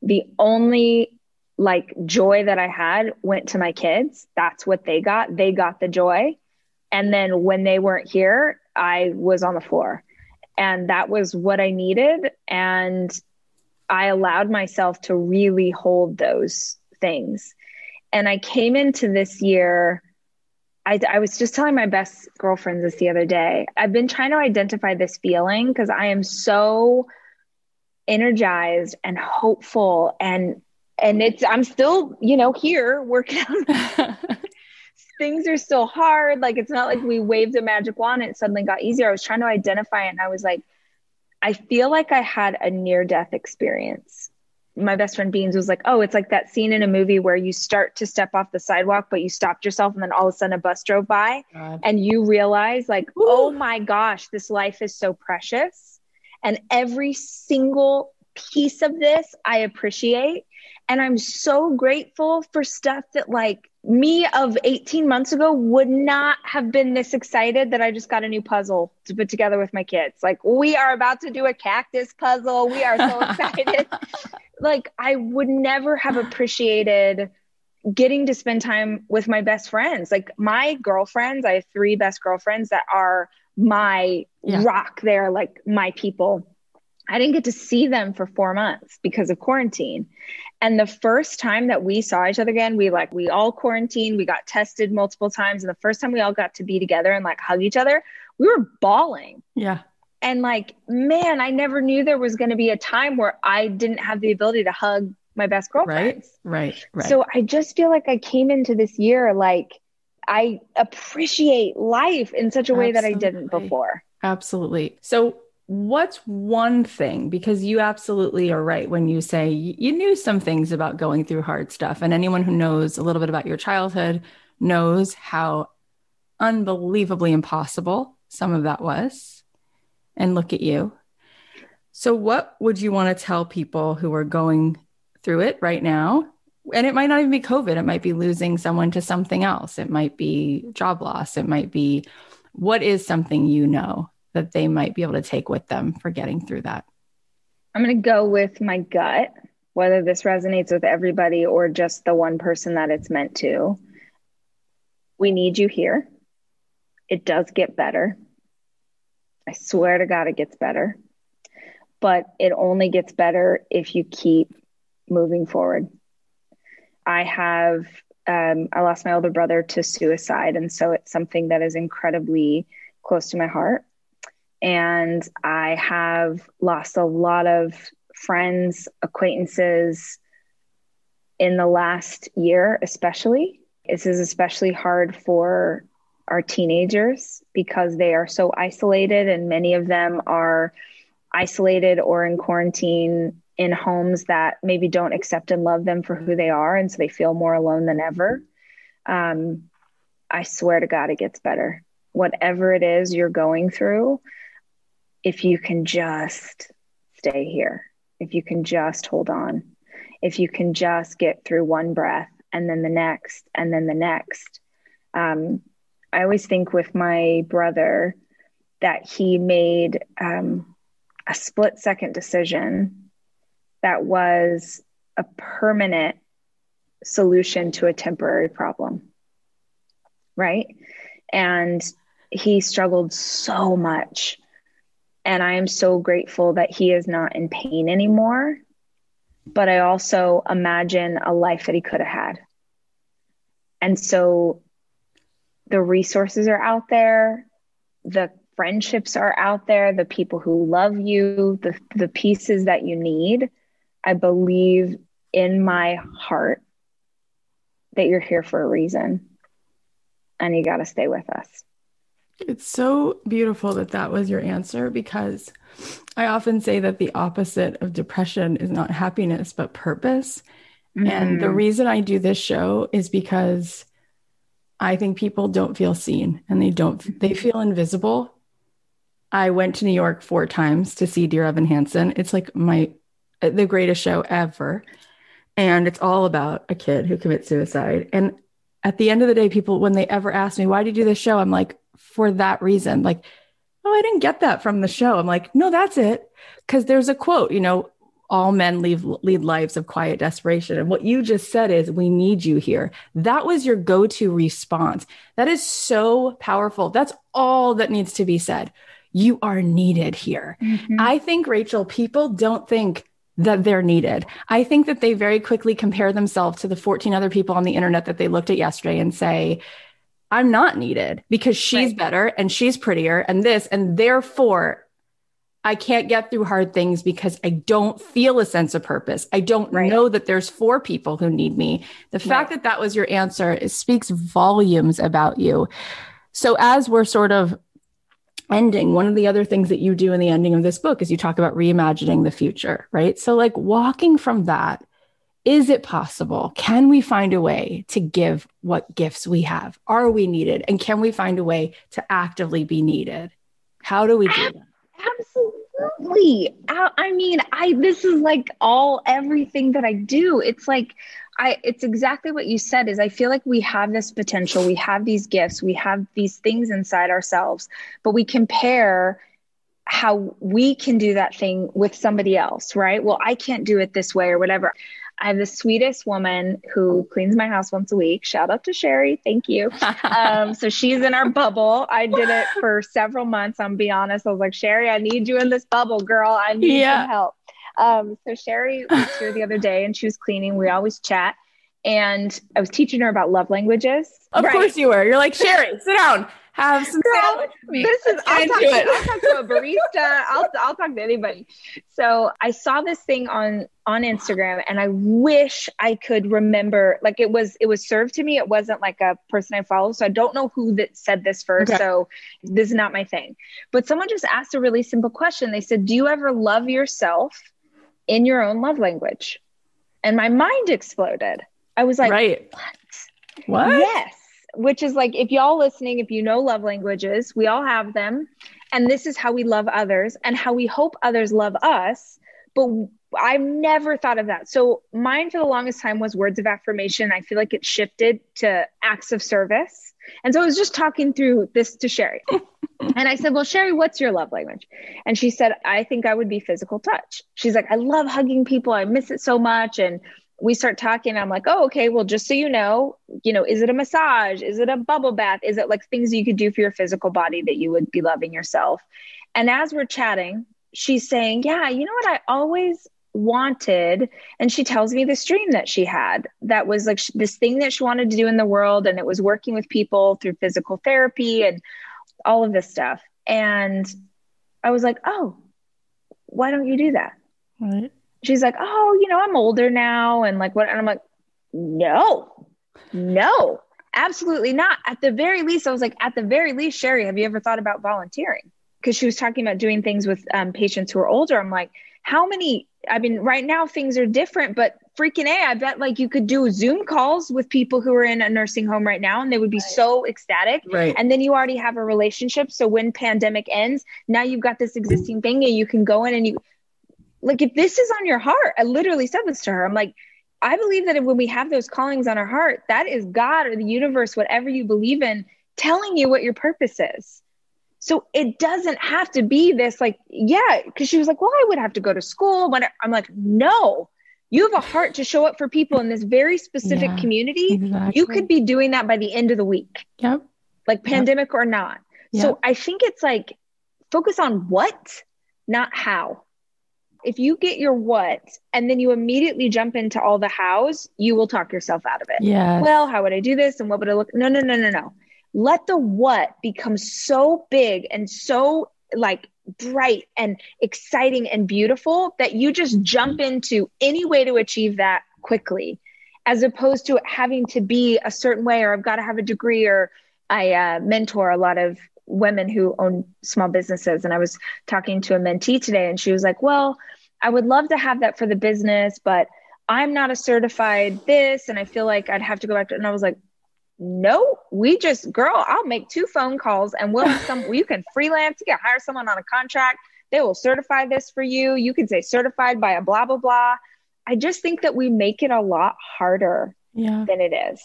Speaker 1: The only like joy that I had went to my kids. That's what they got. They got the joy. And then when they weren't here, I was on the floor. And that was what I needed. And I allowed myself to really hold those things. And I came into this year, I, I was just telling my best girlfriends this the other day. I've been trying to identify this feeling because I am so energized and hopeful and and it's I'm still, you know, here working on things are still hard. Like it's not like we waved a magic wand and it suddenly got easier. I was trying to identify it and I was like, I feel like I had a near death experience. My best friend Beans was like, Oh, it's like that scene in a movie where you start to step off the sidewalk, but you stopped yourself, and then all of a sudden a bus drove by, God. and you realize, like, Ooh. oh my gosh, this life is so precious. And every single piece of this I appreciate. And I'm so grateful for stuff that, like, me of 18 months ago would not have been this excited that I just got a new puzzle to put together with my kids. Like, we are about to do a cactus puzzle. We are so excited. like, I would never have appreciated getting to spend time with my best friends. Like, my girlfriends, I have three best girlfriends that are my yeah. rock. They're like my people. I didn't get to see them for four months because of quarantine. And the first time that we saw each other again, we like, we all quarantined, we got tested multiple times. And the first time we all got to be together and like hug each other, we were bawling.
Speaker 4: Yeah.
Speaker 1: And like, man, I never knew there was going to be a time where I didn't have the ability to hug my best girlfriends.
Speaker 4: Right. Right. Right.
Speaker 1: So I just feel like I came into this year like, I appreciate life in such a way Absolutely. that I didn't before.
Speaker 4: Absolutely. So what's one thing because you absolutely are right when you say you knew some things about going through hard stuff and anyone who knows a little bit about your childhood knows how unbelievably impossible some of that was. And look at you. So what would you want to tell people who are going through it right now? And it might not even be covid it might be losing someone to something else. It might be job loss. It might be what is something you know that they might be able to take with them for getting through that?
Speaker 1: I'm going to go with my gut, whether this resonates with everybody or just the one person that it's meant to. We need you here. It does get better. I swear to God, it gets better. but it only gets better if you keep moving forward. I have, um, I lost my older brother to suicide. And so it's something that is incredibly close to my heart. And I have lost a lot of friends, acquaintances in the last year, especially. This is especially hard for our teenagers because they are so isolated, and many of them are isolated or in quarantine in homes that maybe don't accept and love them for who they are. And so they feel more alone than ever. Um, I swear to God, it gets better. Whatever it is you're going through, if you can just stay here, if you can just hold on, if you can just get through one breath and then the next and then the next. Um, I always think with my brother that he made um, a split second decision that was a permanent solution to a temporary problem. Right. And he struggled so much. And I am so grateful that he is not in pain anymore. But I also imagine a life that he could have had. And so the resources are out there, the friendships are out there, the people who love you, the, the pieces that you need. I believe in my heart that you're here for a reason and you got to stay with us.
Speaker 4: It's so beautiful that that was your answer because I often say that the opposite of depression is not happiness, but purpose. Mm-hmm. And the mm-hmm. reason I do this show is because I think people don't feel seen and they don't, they feel invisible I went to New York four times to see Dear Evan Hansen. It's like my the greatest show ever. And it's all about a kid who commits suicide. And at the end of the day, people, when they ever ask me, why do you do this show? I'm like, for that reason. Like, oh, I didn't get that from the show. I'm like, no, that's it. Cause there's a quote, you know, all men leave, lead lives of quiet desperation. And what you just said is, we need you here. That was your go to response. That is so powerful. That's all that needs to be said you are needed here. Mm-hmm. I think, Rachel, people don't think that they're needed. I think that they very quickly compare themselves to the 14 other people on the internet that they looked at yesterday and say, I'm not needed because she's right. better and she's prettier and this, and therefore I can't get through hard things because I don't feel a sense of purpose. I don't right. know that there's four people who need me. The fact right. that that was your answer speaks volumes about you. So as we're sort of ending, one of the other things that you do in the ending of this book is you talk about reimagining the future, right? So, like walking from that, is it possible? Can we find a way to give what gifts we have? Are we needed? And can we find a way to actively be needed? How do we do that?
Speaker 1: Absolutely. I mean, I this is like all everything that I do. It's like I it's exactly what you said is I feel like we have this potential, we have these gifts, we have these things inside ourselves, but we compare how we can do that thing with somebody else, right? Well, I can't do it this way or whatever. I have the sweetest woman who cleans my house once a week. Shout out to Sherry. Thank you. Um, so she's in our bubble. I did it for several months. I'm be honest. I was like, Sherry, I need you in this bubble, girl. I need yeah. some help. Um, so Sherry was here the other day and she was cleaning. We always chat. And I was teaching her about love languages.
Speaker 4: Of right. course you were. You're like, Sherry, sit down. Have some
Speaker 1: sandwich This is I'll talk, to, I'll talk to a barista. I'll I'll talk to anybody. So I saw this thing on on Instagram and I wish I could remember like it was it was served to me. It wasn't like a person I follow. So I don't know who that said this first. Okay. So this is not my thing. But someone just asked a really simple question. They said, Do you ever love yourself? in your own love language. And my mind exploded. I was like,
Speaker 4: right.
Speaker 1: what? What? Yes. Which is like, if y'all listening, if you know love languages, we all have them. And this is how we love others and how we hope others love us. But I've never thought of that. So mine for the longest time was words of affirmation. I feel like it shifted to acts of service. And so I was just talking through this to Sherry. and I said, Well, Sherry, what's your love language? And she said, I think I would be physical touch. She's like, I love hugging people. I miss it so much. And we start talking. I'm like, Oh, okay. Well, just so you know, you know, is it a massage? Is it a bubble bath? Is it like things you could do for your physical body that you would be loving yourself? And as we're chatting, she's saying, Yeah, you know what? I always wanted. And she tells me this dream that she had that was like this thing that she wanted to do in the world. And it was working with people through physical therapy and all of this stuff. And I was like, Oh, why don't you do that? Right. She's like, Oh, you know, I'm older now. And like, what? And I'm like, No, no, absolutely not. At the very least, I was like, At the very least, Sherry, have you ever thought about volunteering? Because she was talking about doing things with um, patients who are older. I'm like, how many I mean, right now things are different, but freaking A, I bet like you could do Zoom calls with people who are in a nursing home right now and they would be right. so ecstatic.
Speaker 4: Right.
Speaker 1: And then you already have a relationship. So when pandemic ends, now you've got this existing thing and you can go in and you like if this is on your heart, I literally said this to her. I'm like, I believe that when we have those callings on our heart, that is God or the universe, whatever you believe in, telling you what your purpose is. So it doesn't have to be this like, yeah, because she was like, well, I would have to go to school. When I'm like, no, you have a heart to show up for people in this very specific yeah, community. Exactly. You could be doing that by the end of the week.
Speaker 4: Yep.
Speaker 1: Like pandemic yep. or not. Yep. So I think it's like focus on what, not how. If you get your what and then you immediately jump into all the hows, you will talk yourself out of it.
Speaker 4: Yeah.
Speaker 1: Well, how would I do this? And what would I look? No, no, no, no, no let the what become so big and so like bright and exciting and beautiful that you just jump into any way to achieve that quickly as opposed to having to be a certain way or i've got to have a degree or i uh, mentor a lot of women who own small businesses and i was talking to a mentee today and she was like well i would love to have that for the business but i'm not a certified this and i feel like i'd have to go back to and i was like no, we just, girl, I'll make two phone calls and we'll have some, you can freelance, you can hire someone on a contract. They will certify this for you. You can say certified by a blah, blah, blah. I just think that we make it a lot harder
Speaker 4: yeah.
Speaker 1: than it is.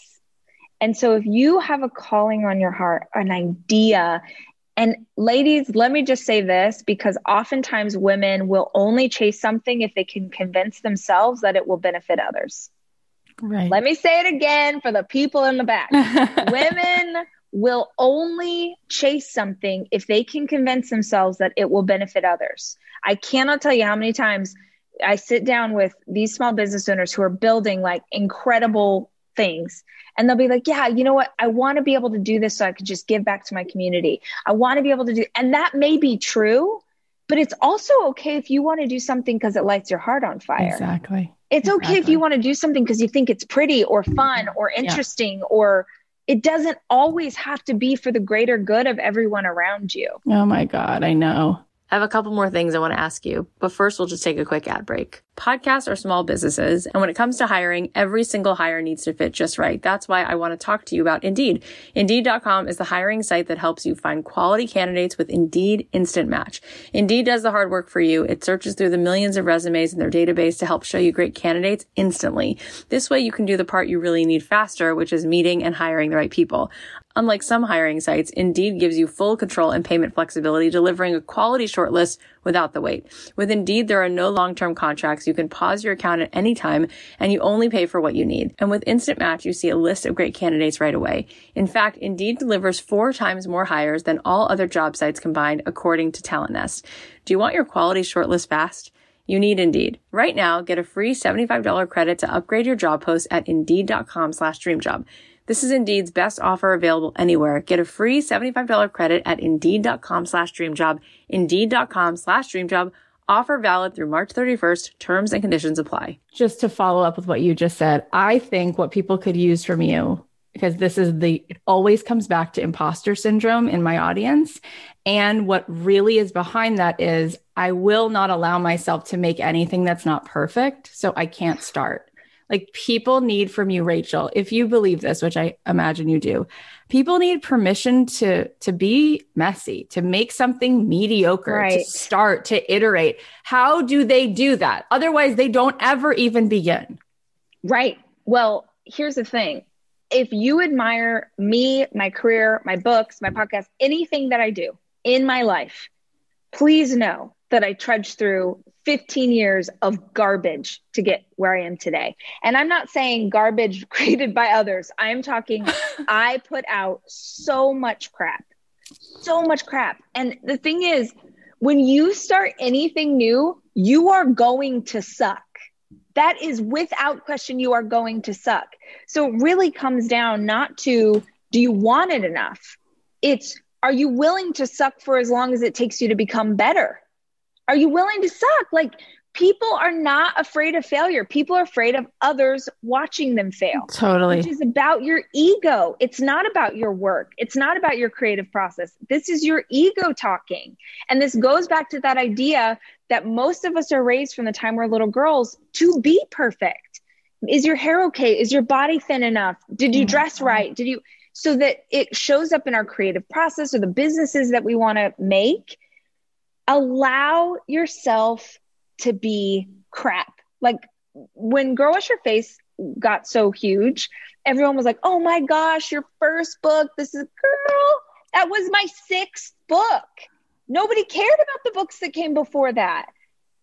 Speaker 1: And so if you have a calling on your heart, an idea, and ladies, let me just say this because oftentimes women will only chase something if they can convince themselves that it will benefit others.
Speaker 4: Right.
Speaker 1: Let me say it again for the people in the back. Women will only chase something if they can convince themselves that it will benefit others. I cannot tell you how many times I sit down with these small business owners who are building like incredible things. And they'll be like, yeah, you know what? I want to be able to do this so I could just give back to my community. I want to be able to do, and that may be true, but it's also okay if you want to do something because it lights your heart on fire.
Speaker 4: Exactly.
Speaker 1: It's exactly. okay if you want to do something because you think it's pretty or fun or interesting yeah. or it doesn't always have to be for the greater good of everyone around you.
Speaker 4: Oh my God, I know.
Speaker 3: I have a couple more things I want to ask you, but first we'll just take a quick ad break. Podcasts are small businesses, and when it comes to hiring, every single hire needs to fit just right. That's why I want to talk to you about Indeed. Indeed.com is the hiring site that helps you find quality candidates with Indeed Instant Match. Indeed does the hard work for you. It searches through the millions of resumes in their database to help show you great candidates instantly. This way you can do the part you really need faster, which is meeting and hiring the right people. Unlike some hiring sites, Indeed gives you full control and payment flexibility, delivering a quality shortlist without the wait. With Indeed, there are no long-term contracts. You can pause your account at any time and you only pay for what you need. And with Instant Match, you see a list of great candidates right away. In fact, Indeed delivers four times more hires than all other job sites combined, according to TalentNest. Do you want your quality shortlist fast? You need Indeed. Right now, get a free $75 credit to upgrade your job post at Indeed.com slash DreamJob. This is Indeed's best offer available anywhere. Get a free $75 credit at Indeed.com slash DreamJob. Indeed.com slash DreamJob. Offer valid through March 31st. Terms and conditions apply.
Speaker 4: Just to follow up with what you just said, I think what people could use from you, because this is the, it always comes back to imposter syndrome in my audience. And what really is behind that is I will not allow myself to make anything that's not perfect. So I can't start. Like people need from you, Rachel, if you believe this, which I imagine you do, people need permission to to be messy, to make something mediocre, right. to start, to iterate. How do they do that? Otherwise, they don't ever even begin.
Speaker 1: Right. Well, here's the thing. If you admire me, my career, my books, my podcast, anything that I do in my life, please know that I trudged through 15 years of garbage to get where I am today. And I'm not saying garbage created by others. I'm talking, I put out so much crap, so much crap. And the thing is, when you start anything new, you are going to suck. That is without question, you are going to suck. So it really comes down not to do you want it enough? It's are you willing to suck for as long as it takes you to become better? Are you willing to suck? Like people are not afraid of failure. People are afraid of others watching them fail.
Speaker 4: Totally.
Speaker 1: Which is about your ego. It's not about your work. It's not about your creative process. This is your ego talking. And this goes back to that idea that most of us are raised from the time we're little girls to be perfect. Is your hair okay? Is your body thin enough? Did you mm-hmm. dress right? Did you so that it shows up in our creative process or the businesses that we want to make? Allow yourself to be crap. Like when Girl Wash Your Face got so huge, everyone was like, oh my gosh, your first book. This is girl. That was my sixth book. Nobody cared about the books that came before that.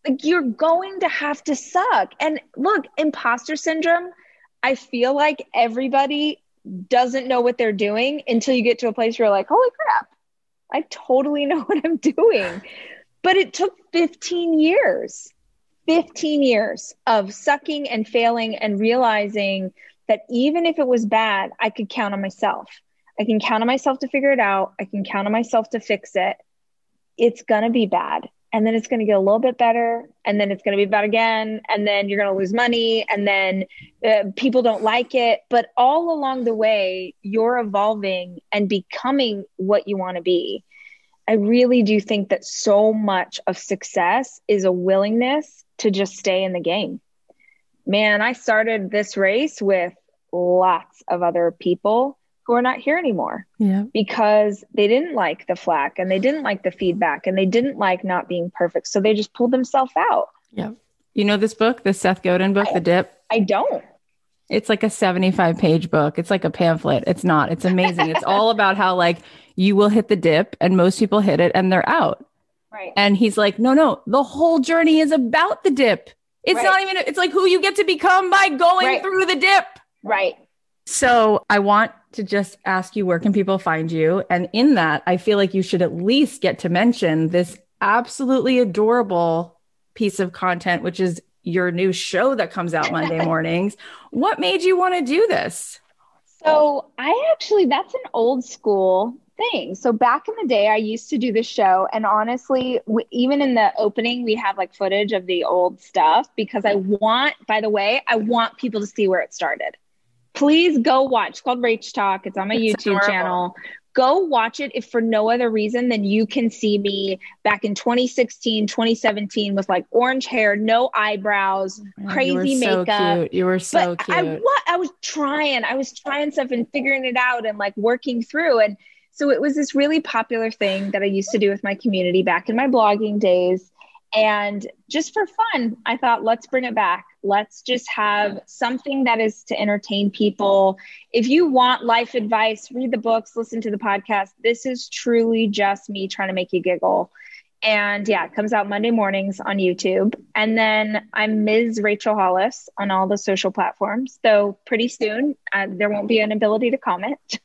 Speaker 1: Like you're going to have to suck. And look, imposter syndrome, I feel like everybody doesn't know what they're doing until you get to a place where you're like, holy crap, I totally know what I'm doing. But it took 15 years, 15 years of sucking and failing and realizing that even if it was bad, I could count on myself. I can count on myself to figure it out. I can count on myself to fix it. It's going to be bad. And then it's going to get a little bit better. And then it's going to be bad again. And then you're going to lose money. And then uh, people don't like it. But all along the way, you're evolving and becoming what you want to be. I really do think that so much of success is a willingness to just stay in the game. Man, I started this race with lots of other people who are not here anymore.
Speaker 4: Yeah.
Speaker 1: Because they didn't like the flack and they didn't like the feedback and they didn't like not being perfect. So they just pulled themselves out.
Speaker 4: Yeah. You know this book, the Seth Godin book,
Speaker 1: I,
Speaker 4: The Dip?
Speaker 1: I don't.
Speaker 4: It's like a 75 page book. It's like a pamphlet. It's not. It's amazing. it's all about how like you will hit the dip and most people hit it and they're out.
Speaker 1: Right.
Speaker 4: And he's like, no, no, the whole journey is about the dip. It's right. not even, it's like who you get to become by going right. through the dip.
Speaker 1: Right.
Speaker 4: So I want to just ask you, where can people find you? And in that, I feel like you should at least get to mention this absolutely adorable piece of content, which is your new show that comes out Monday mornings. what made you want to do this?
Speaker 1: So I actually, that's an old school thing. So back in the day, I used to do the show, and honestly, we, even in the opening, we have like footage of the old stuff because I want. By the way, I want people to see where it started. Please go watch. It's called RachTalk. It's on my it's YouTube adorable. channel. Go watch it if for no other reason than you can see me back in 2016, 2017 with like orange hair, no eyebrows, oh, crazy
Speaker 4: you
Speaker 1: makeup.
Speaker 4: So cute. You were so
Speaker 1: but
Speaker 4: cute.
Speaker 1: I, what, I was trying. I was trying stuff and figuring it out and like working through. And so it was this really popular thing that I used to do with my community back in my blogging days. And just for fun, I thought, let's bring it back. Let's just have something that is to entertain people. If you want life advice, read the books, listen to the podcast. This is truly just me trying to make you giggle. And yeah, it comes out Monday mornings on YouTube. And then I'm Ms. Rachel Hollis on all the social platforms. So pretty soon, uh, there won't be an ability to comment.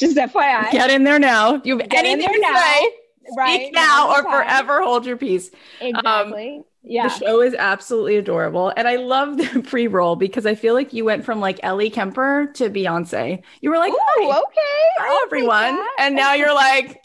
Speaker 1: Just FYI.
Speaker 4: Get in there now. You have Get anything there now. say, right speak now or forever hold your peace.
Speaker 1: Exactly. Um, yeah.
Speaker 4: The show is absolutely adorable. And I love the pre roll because I feel like you went from like Ellie Kemper to Beyonce. You were like,
Speaker 1: oh, okay.
Speaker 4: Hi, everyone. And now you're like,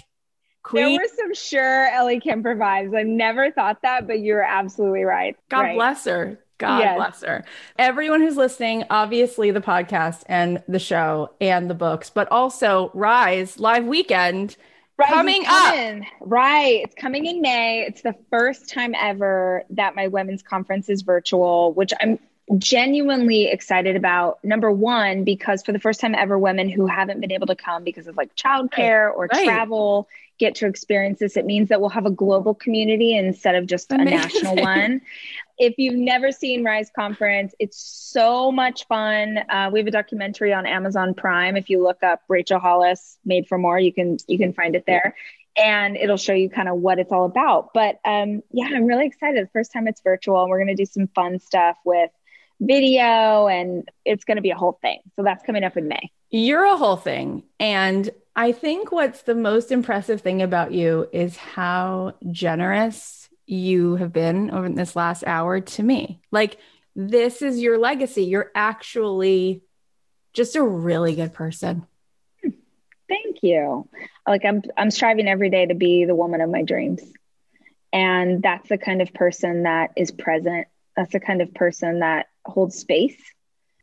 Speaker 1: Queen. There were some sure Ellie Kemper vibes. I never thought that, but you're absolutely right.
Speaker 4: God
Speaker 1: right.
Speaker 4: bless her. God yes. bless her. Everyone who's listening, obviously the podcast and the show and the books, but also Rise live weekend Rise coming up.
Speaker 1: Right. It's coming in May. It's the first time ever that my women's conference is virtual, which I'm genuinely excited about number one because for the first time ever women who haven't been able to come because of like childcare right. or right. travel get to experience this it means that we'll have a global community instead of just Amazing. a national one if you've never seen rise conference it's so much fun uh, we have a documentary on amazon prime if you look up rachel hollis made for more you can you can find it there and it'll show you kind of what it's all about but um, yeah i'm really excited the first time it's virtual and we're going to do some fun stuff with video and it's going to be a whole thing. So that's coming up in May.
Speaker 4: You're a whole thing. And I think what's the most impressive thing about you is how generous you have been over this last hour to me. Like, this is your legacy. You're actually just a really good person.
Speaker 1: Thank you. Like I'm I'm striving every day to be the woman of my dreams. And that's the kind of person that is present. That's the kind of person that holds space.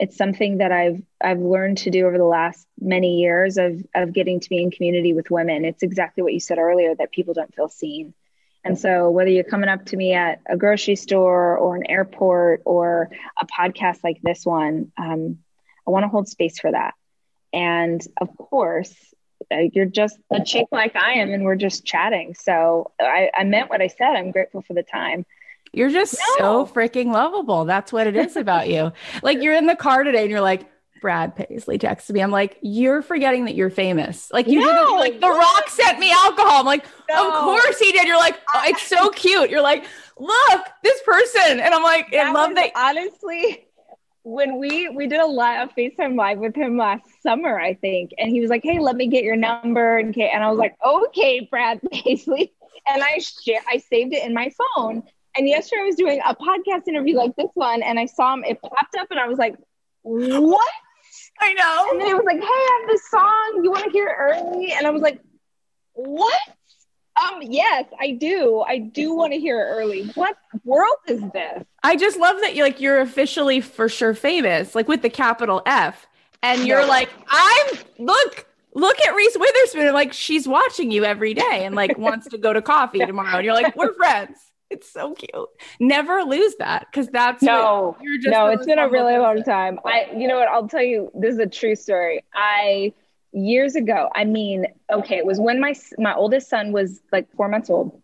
Speaker 1: It's something that I've I've learned to do over the last many years of of getting to be in community with women. It's exactly what you said earlier that people don't feel seen. And so whether you're coming up to me at a grocery store or an airport or a podcast like this one, um, I want to hold space for that. And of course, uh, you're just a chick like I am, and we're just chatting. So I, I meant what I said. I'm grateful for the time.
Speaker 4: You're just no. so freaking lovable. That's what it is about you. Like you're in the car today and you're like, Brad Paisley texted me. I'm like, you're forgetting that you're famous. Like you no, didn't like the rock sent me alcohol. I'm like, no. of course he did. You're like, oh, it's so cute. You're like, look, this person. And I'm like, I love that.
Speaker 1: Honestly, when we we did a live a FaceTime live with him last summer, I think, and he was like, "Hey, let me get your number," and okay, and I was like, "Okay, Brad Paisley," and I share I saved it in my phone. And yesterday I was doing a podcast interview like this one, and I saw him. It popped up, and I was like, "What?"
Speaker 4: I know.
Speaker 1: And then he was like, "Hey, I have this song. You want to hear it early?" And I was like, "What?" Um, yes, I do. I do want to hear it early. What world is this?
Speaker 4: I just love that you like you're officially for sure famous, like with the capital F. And you're like, I'm look, look at Reese Witherspoon. like, she's watching you every day and like wants to go to coffee tomorrow. And you're like, we're friends. It's so cute. Never lose that because that's
Speaker 1: no, no. It's been a really long time. I, you know what? I'll tell you. This is a true story. I years ago. I mean, okay, it was when my my oldest son was like four months old,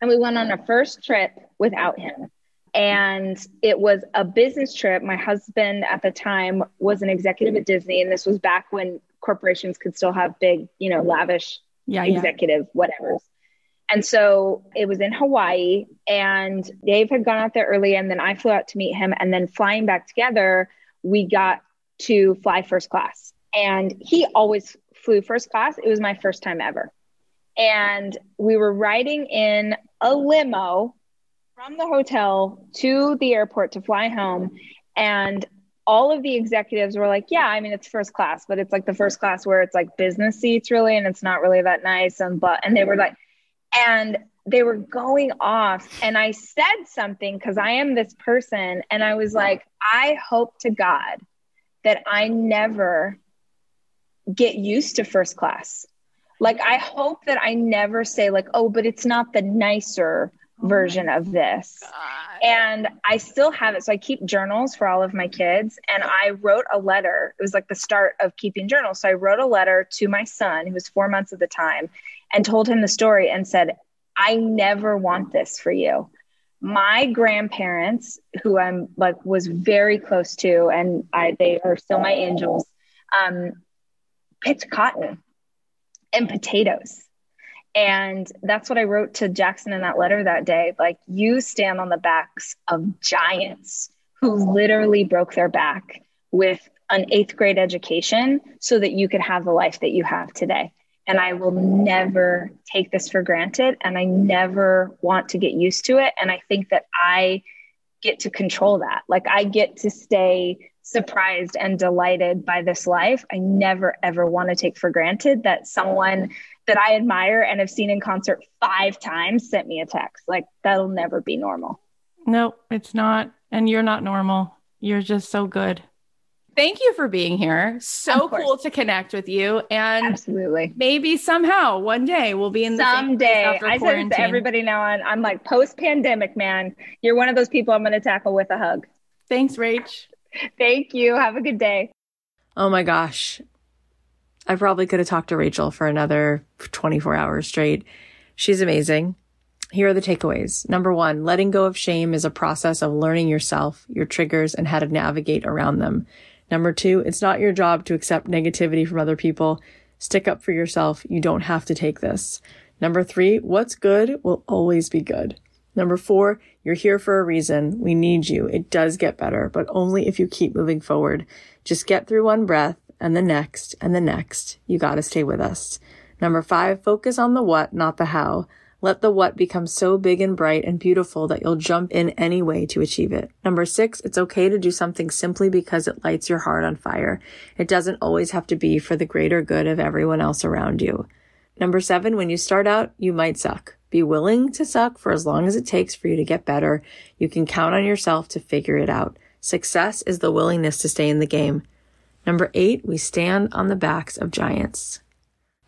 Speaker 1: and we went on a first trip without him. And it was a business trip. My husband at the time was an executive at Disney, and this was back when corporations could still have big, you know, lavish yeah, executive yeah. whatever. And so it was in Hawaii, and Dave had gone out there early, and then I flew out to meet him. And then flying back together, we got to fly first class and he always flew first class. It was my first time ever. And we were riding in a limo from the hotel to the airport to fly home. And all of the executives were like, Yeah, I mean, it's first class, but it's like the first class where it's like business seats, really, and it's not really that nice. And but, and they were like, and they were going off. And I said something because I am this person. And I was like, I hope to God that I never get used to first class. Like, I hope that I never say, like, oh, but it's not the nicer oh version of this. God. And I still have it. So I keep journals for all of my kids. And I wrote a letter. It was like the start of keeping journals. So I wrote a letter to my son, who was four months at the time, and told him the story and said, I never want this for you. My grandparents, who I'm like was very close to, and I they are still my angels. Um, picked cotton and potatoes. And that's what I wrote to Jackson in that letter that day. Like, you stand on the backs of giants who literally broke their back with an eighth grade education so that you could have the life that you have today. And I will never take this for granted. And I never want to get used to it. And I think that I get to control that. Like, I get to stay surprised and delighted by this life. I never, ever want to take for granted that someone that I admire and have seen in concert five times sent me a text. Like, that'll never be normal.
Speaker 4: No, it's not. And you're not normal. You're just so good. Thank you for being here. So cool to connect with you. And
Speaker 1: absolutely,
Speaker 4: maybe somehow one day we'll be in the
Speaker 1: someday. I said to everybody now on, I'm like post pandemic, man. You're one of those people I'm going to tackle with a hug.
Speaker 4: Thanks, Rach.
Speaker 1: Thank you. Have a good day.
Speaker 3: Oh my gosh. I probably could have talked to Rachel for another 24 hours straight. She's amazing. Here are the takeaways. Number one, letting go of shame is a process of learning yourself, your triggers, and how to navigate around them. Number two, it's not your job to accept negativity from other people. Stick up for yourself. You don't have to take this. Number three, what's good will always be good. Number four, you're here for a reason. We need you. It does get better, but only if you keep moving forward. Just get through one breath and the next and the next, you gotta stay with us. Number five, focus on the what, not the how. Let the what become so big and bright and beautiful that you'll jump in any way to achieve it. Number six, it's okay to do something simply because it lights your heart on fire. It doesn't always have to be for the greater good of everyone else around you. Number seven, when you start out, you might suck. Be willing to suck for as long as it takes for you to get better. You can count on yourself to figure it out. Success is the willingness to stay in the game. Number eight, we stand on the backs of giants.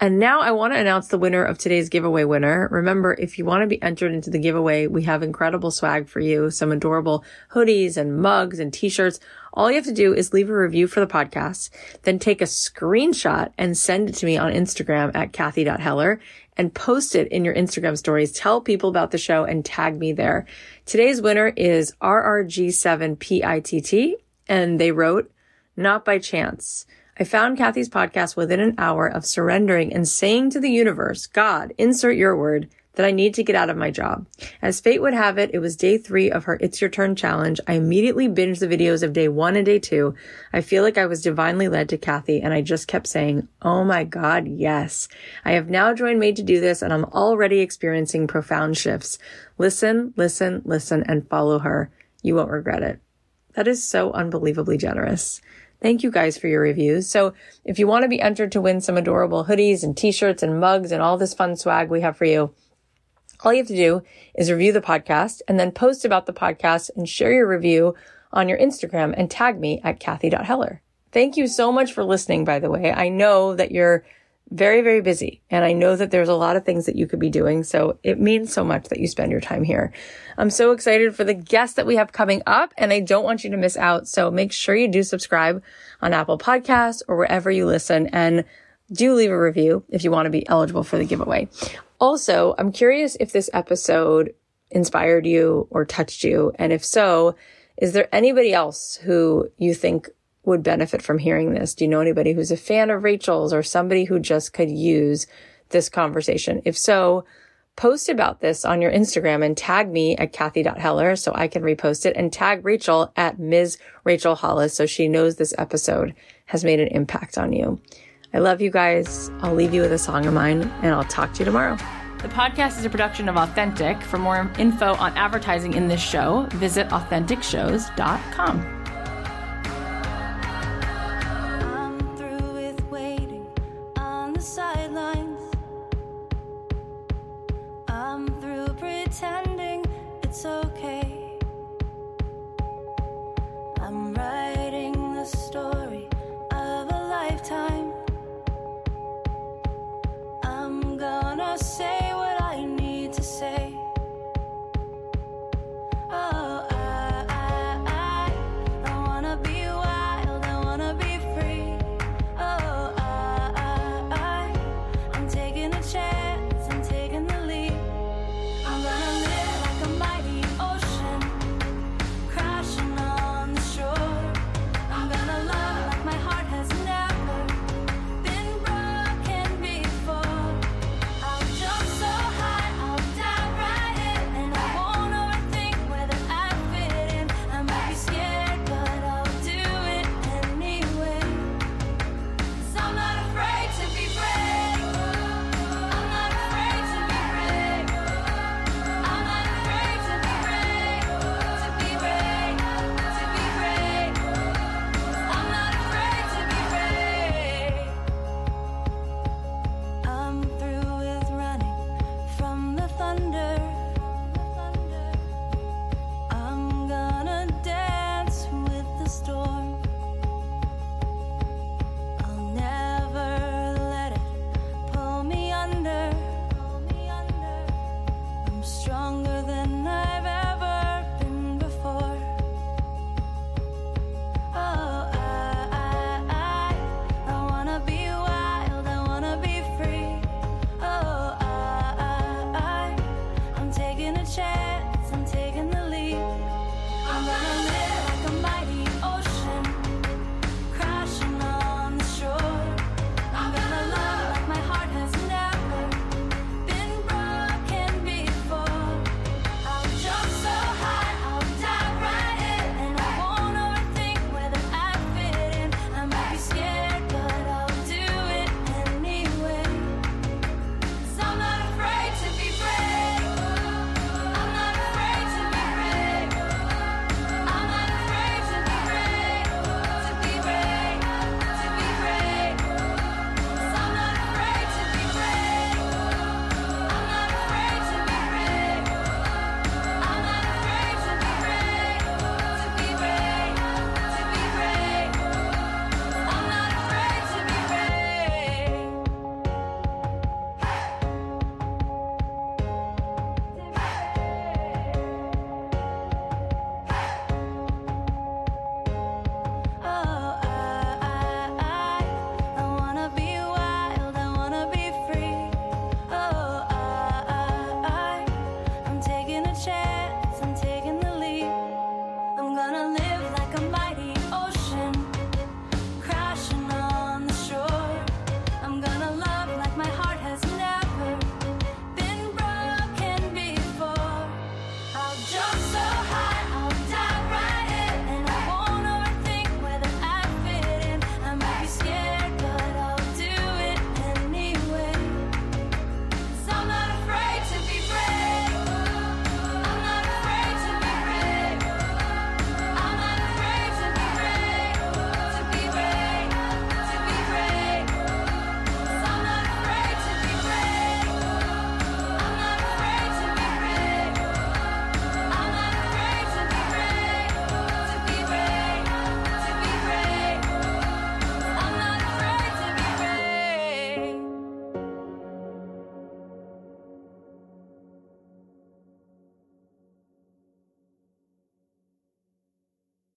Speaker 3: And now I want to announce the winner of today's giveaway winner. Remember, if you want to be entered into the giveaway, we have incredible swag for you, some adorable hoodies and mugs and t-shirts. All you have to do is leave a review for the podcast, then take a screenshot and send it to me on Instagram at Cathy.Heller and post it in your Instagram stories. Tell people about the show and tag me there. Today's winner is RRG7PITT and they wrote, not by chance. I found Cathy's podcast within an hour of surrendering and saying to the universe, God, insert your word, that I need to get out of my job. As fate would have it, it was day three of her It's Your Turn challenge. I immediately binged the videos of day one and day two. I feel like I was divinely led to Cathy and I just kept saying, Oh my God, yes. I have now joined Made to Do This and I'm already experiencing profound shifts. Listen, listen, listen and follow her. You won't regret it. That is so unbelievably generous. Thank you guys for your reviews. So if you want to be entered to win some adorable hoodies and t-shirts and mugs and all this fun swag we have for you, all you have to do is review the podcast and then post about the podcast and share your review on your Instagram and tag me at Cathy.Heller. Thank you so much for listening, by the way. I know that you're very, very busy. And I know that there's a lot of things that you could be doing. So it means so much that you spend your time here. I'm so excited for the guests that we have coming up and I don't want you to miss out. So make sure you do subscribe on Apple Podcasts or wherever you listen and do leave a review if you want to be eligible for the giveaway. Also, I'm curious if this episode inspired you or touched you. And if so, is there anybody else who you think would benefit from hearing this? Do you know anybody who's a fan of Rachel's or somebody who just could use this conversation? If so, post about this on your Instagram and tag me at Cathy.Heller so I can repost it and tag Rachel at Ms. Rachel Hollis so she knows this episode has made an impact on you. I love you guys. I'll leave you with a song of mine and I'll talk to you tomorrow.
Speaker 4: The podcast is a production of Authentic. For more info on advertising in this show, visit AuthenticShows.com. say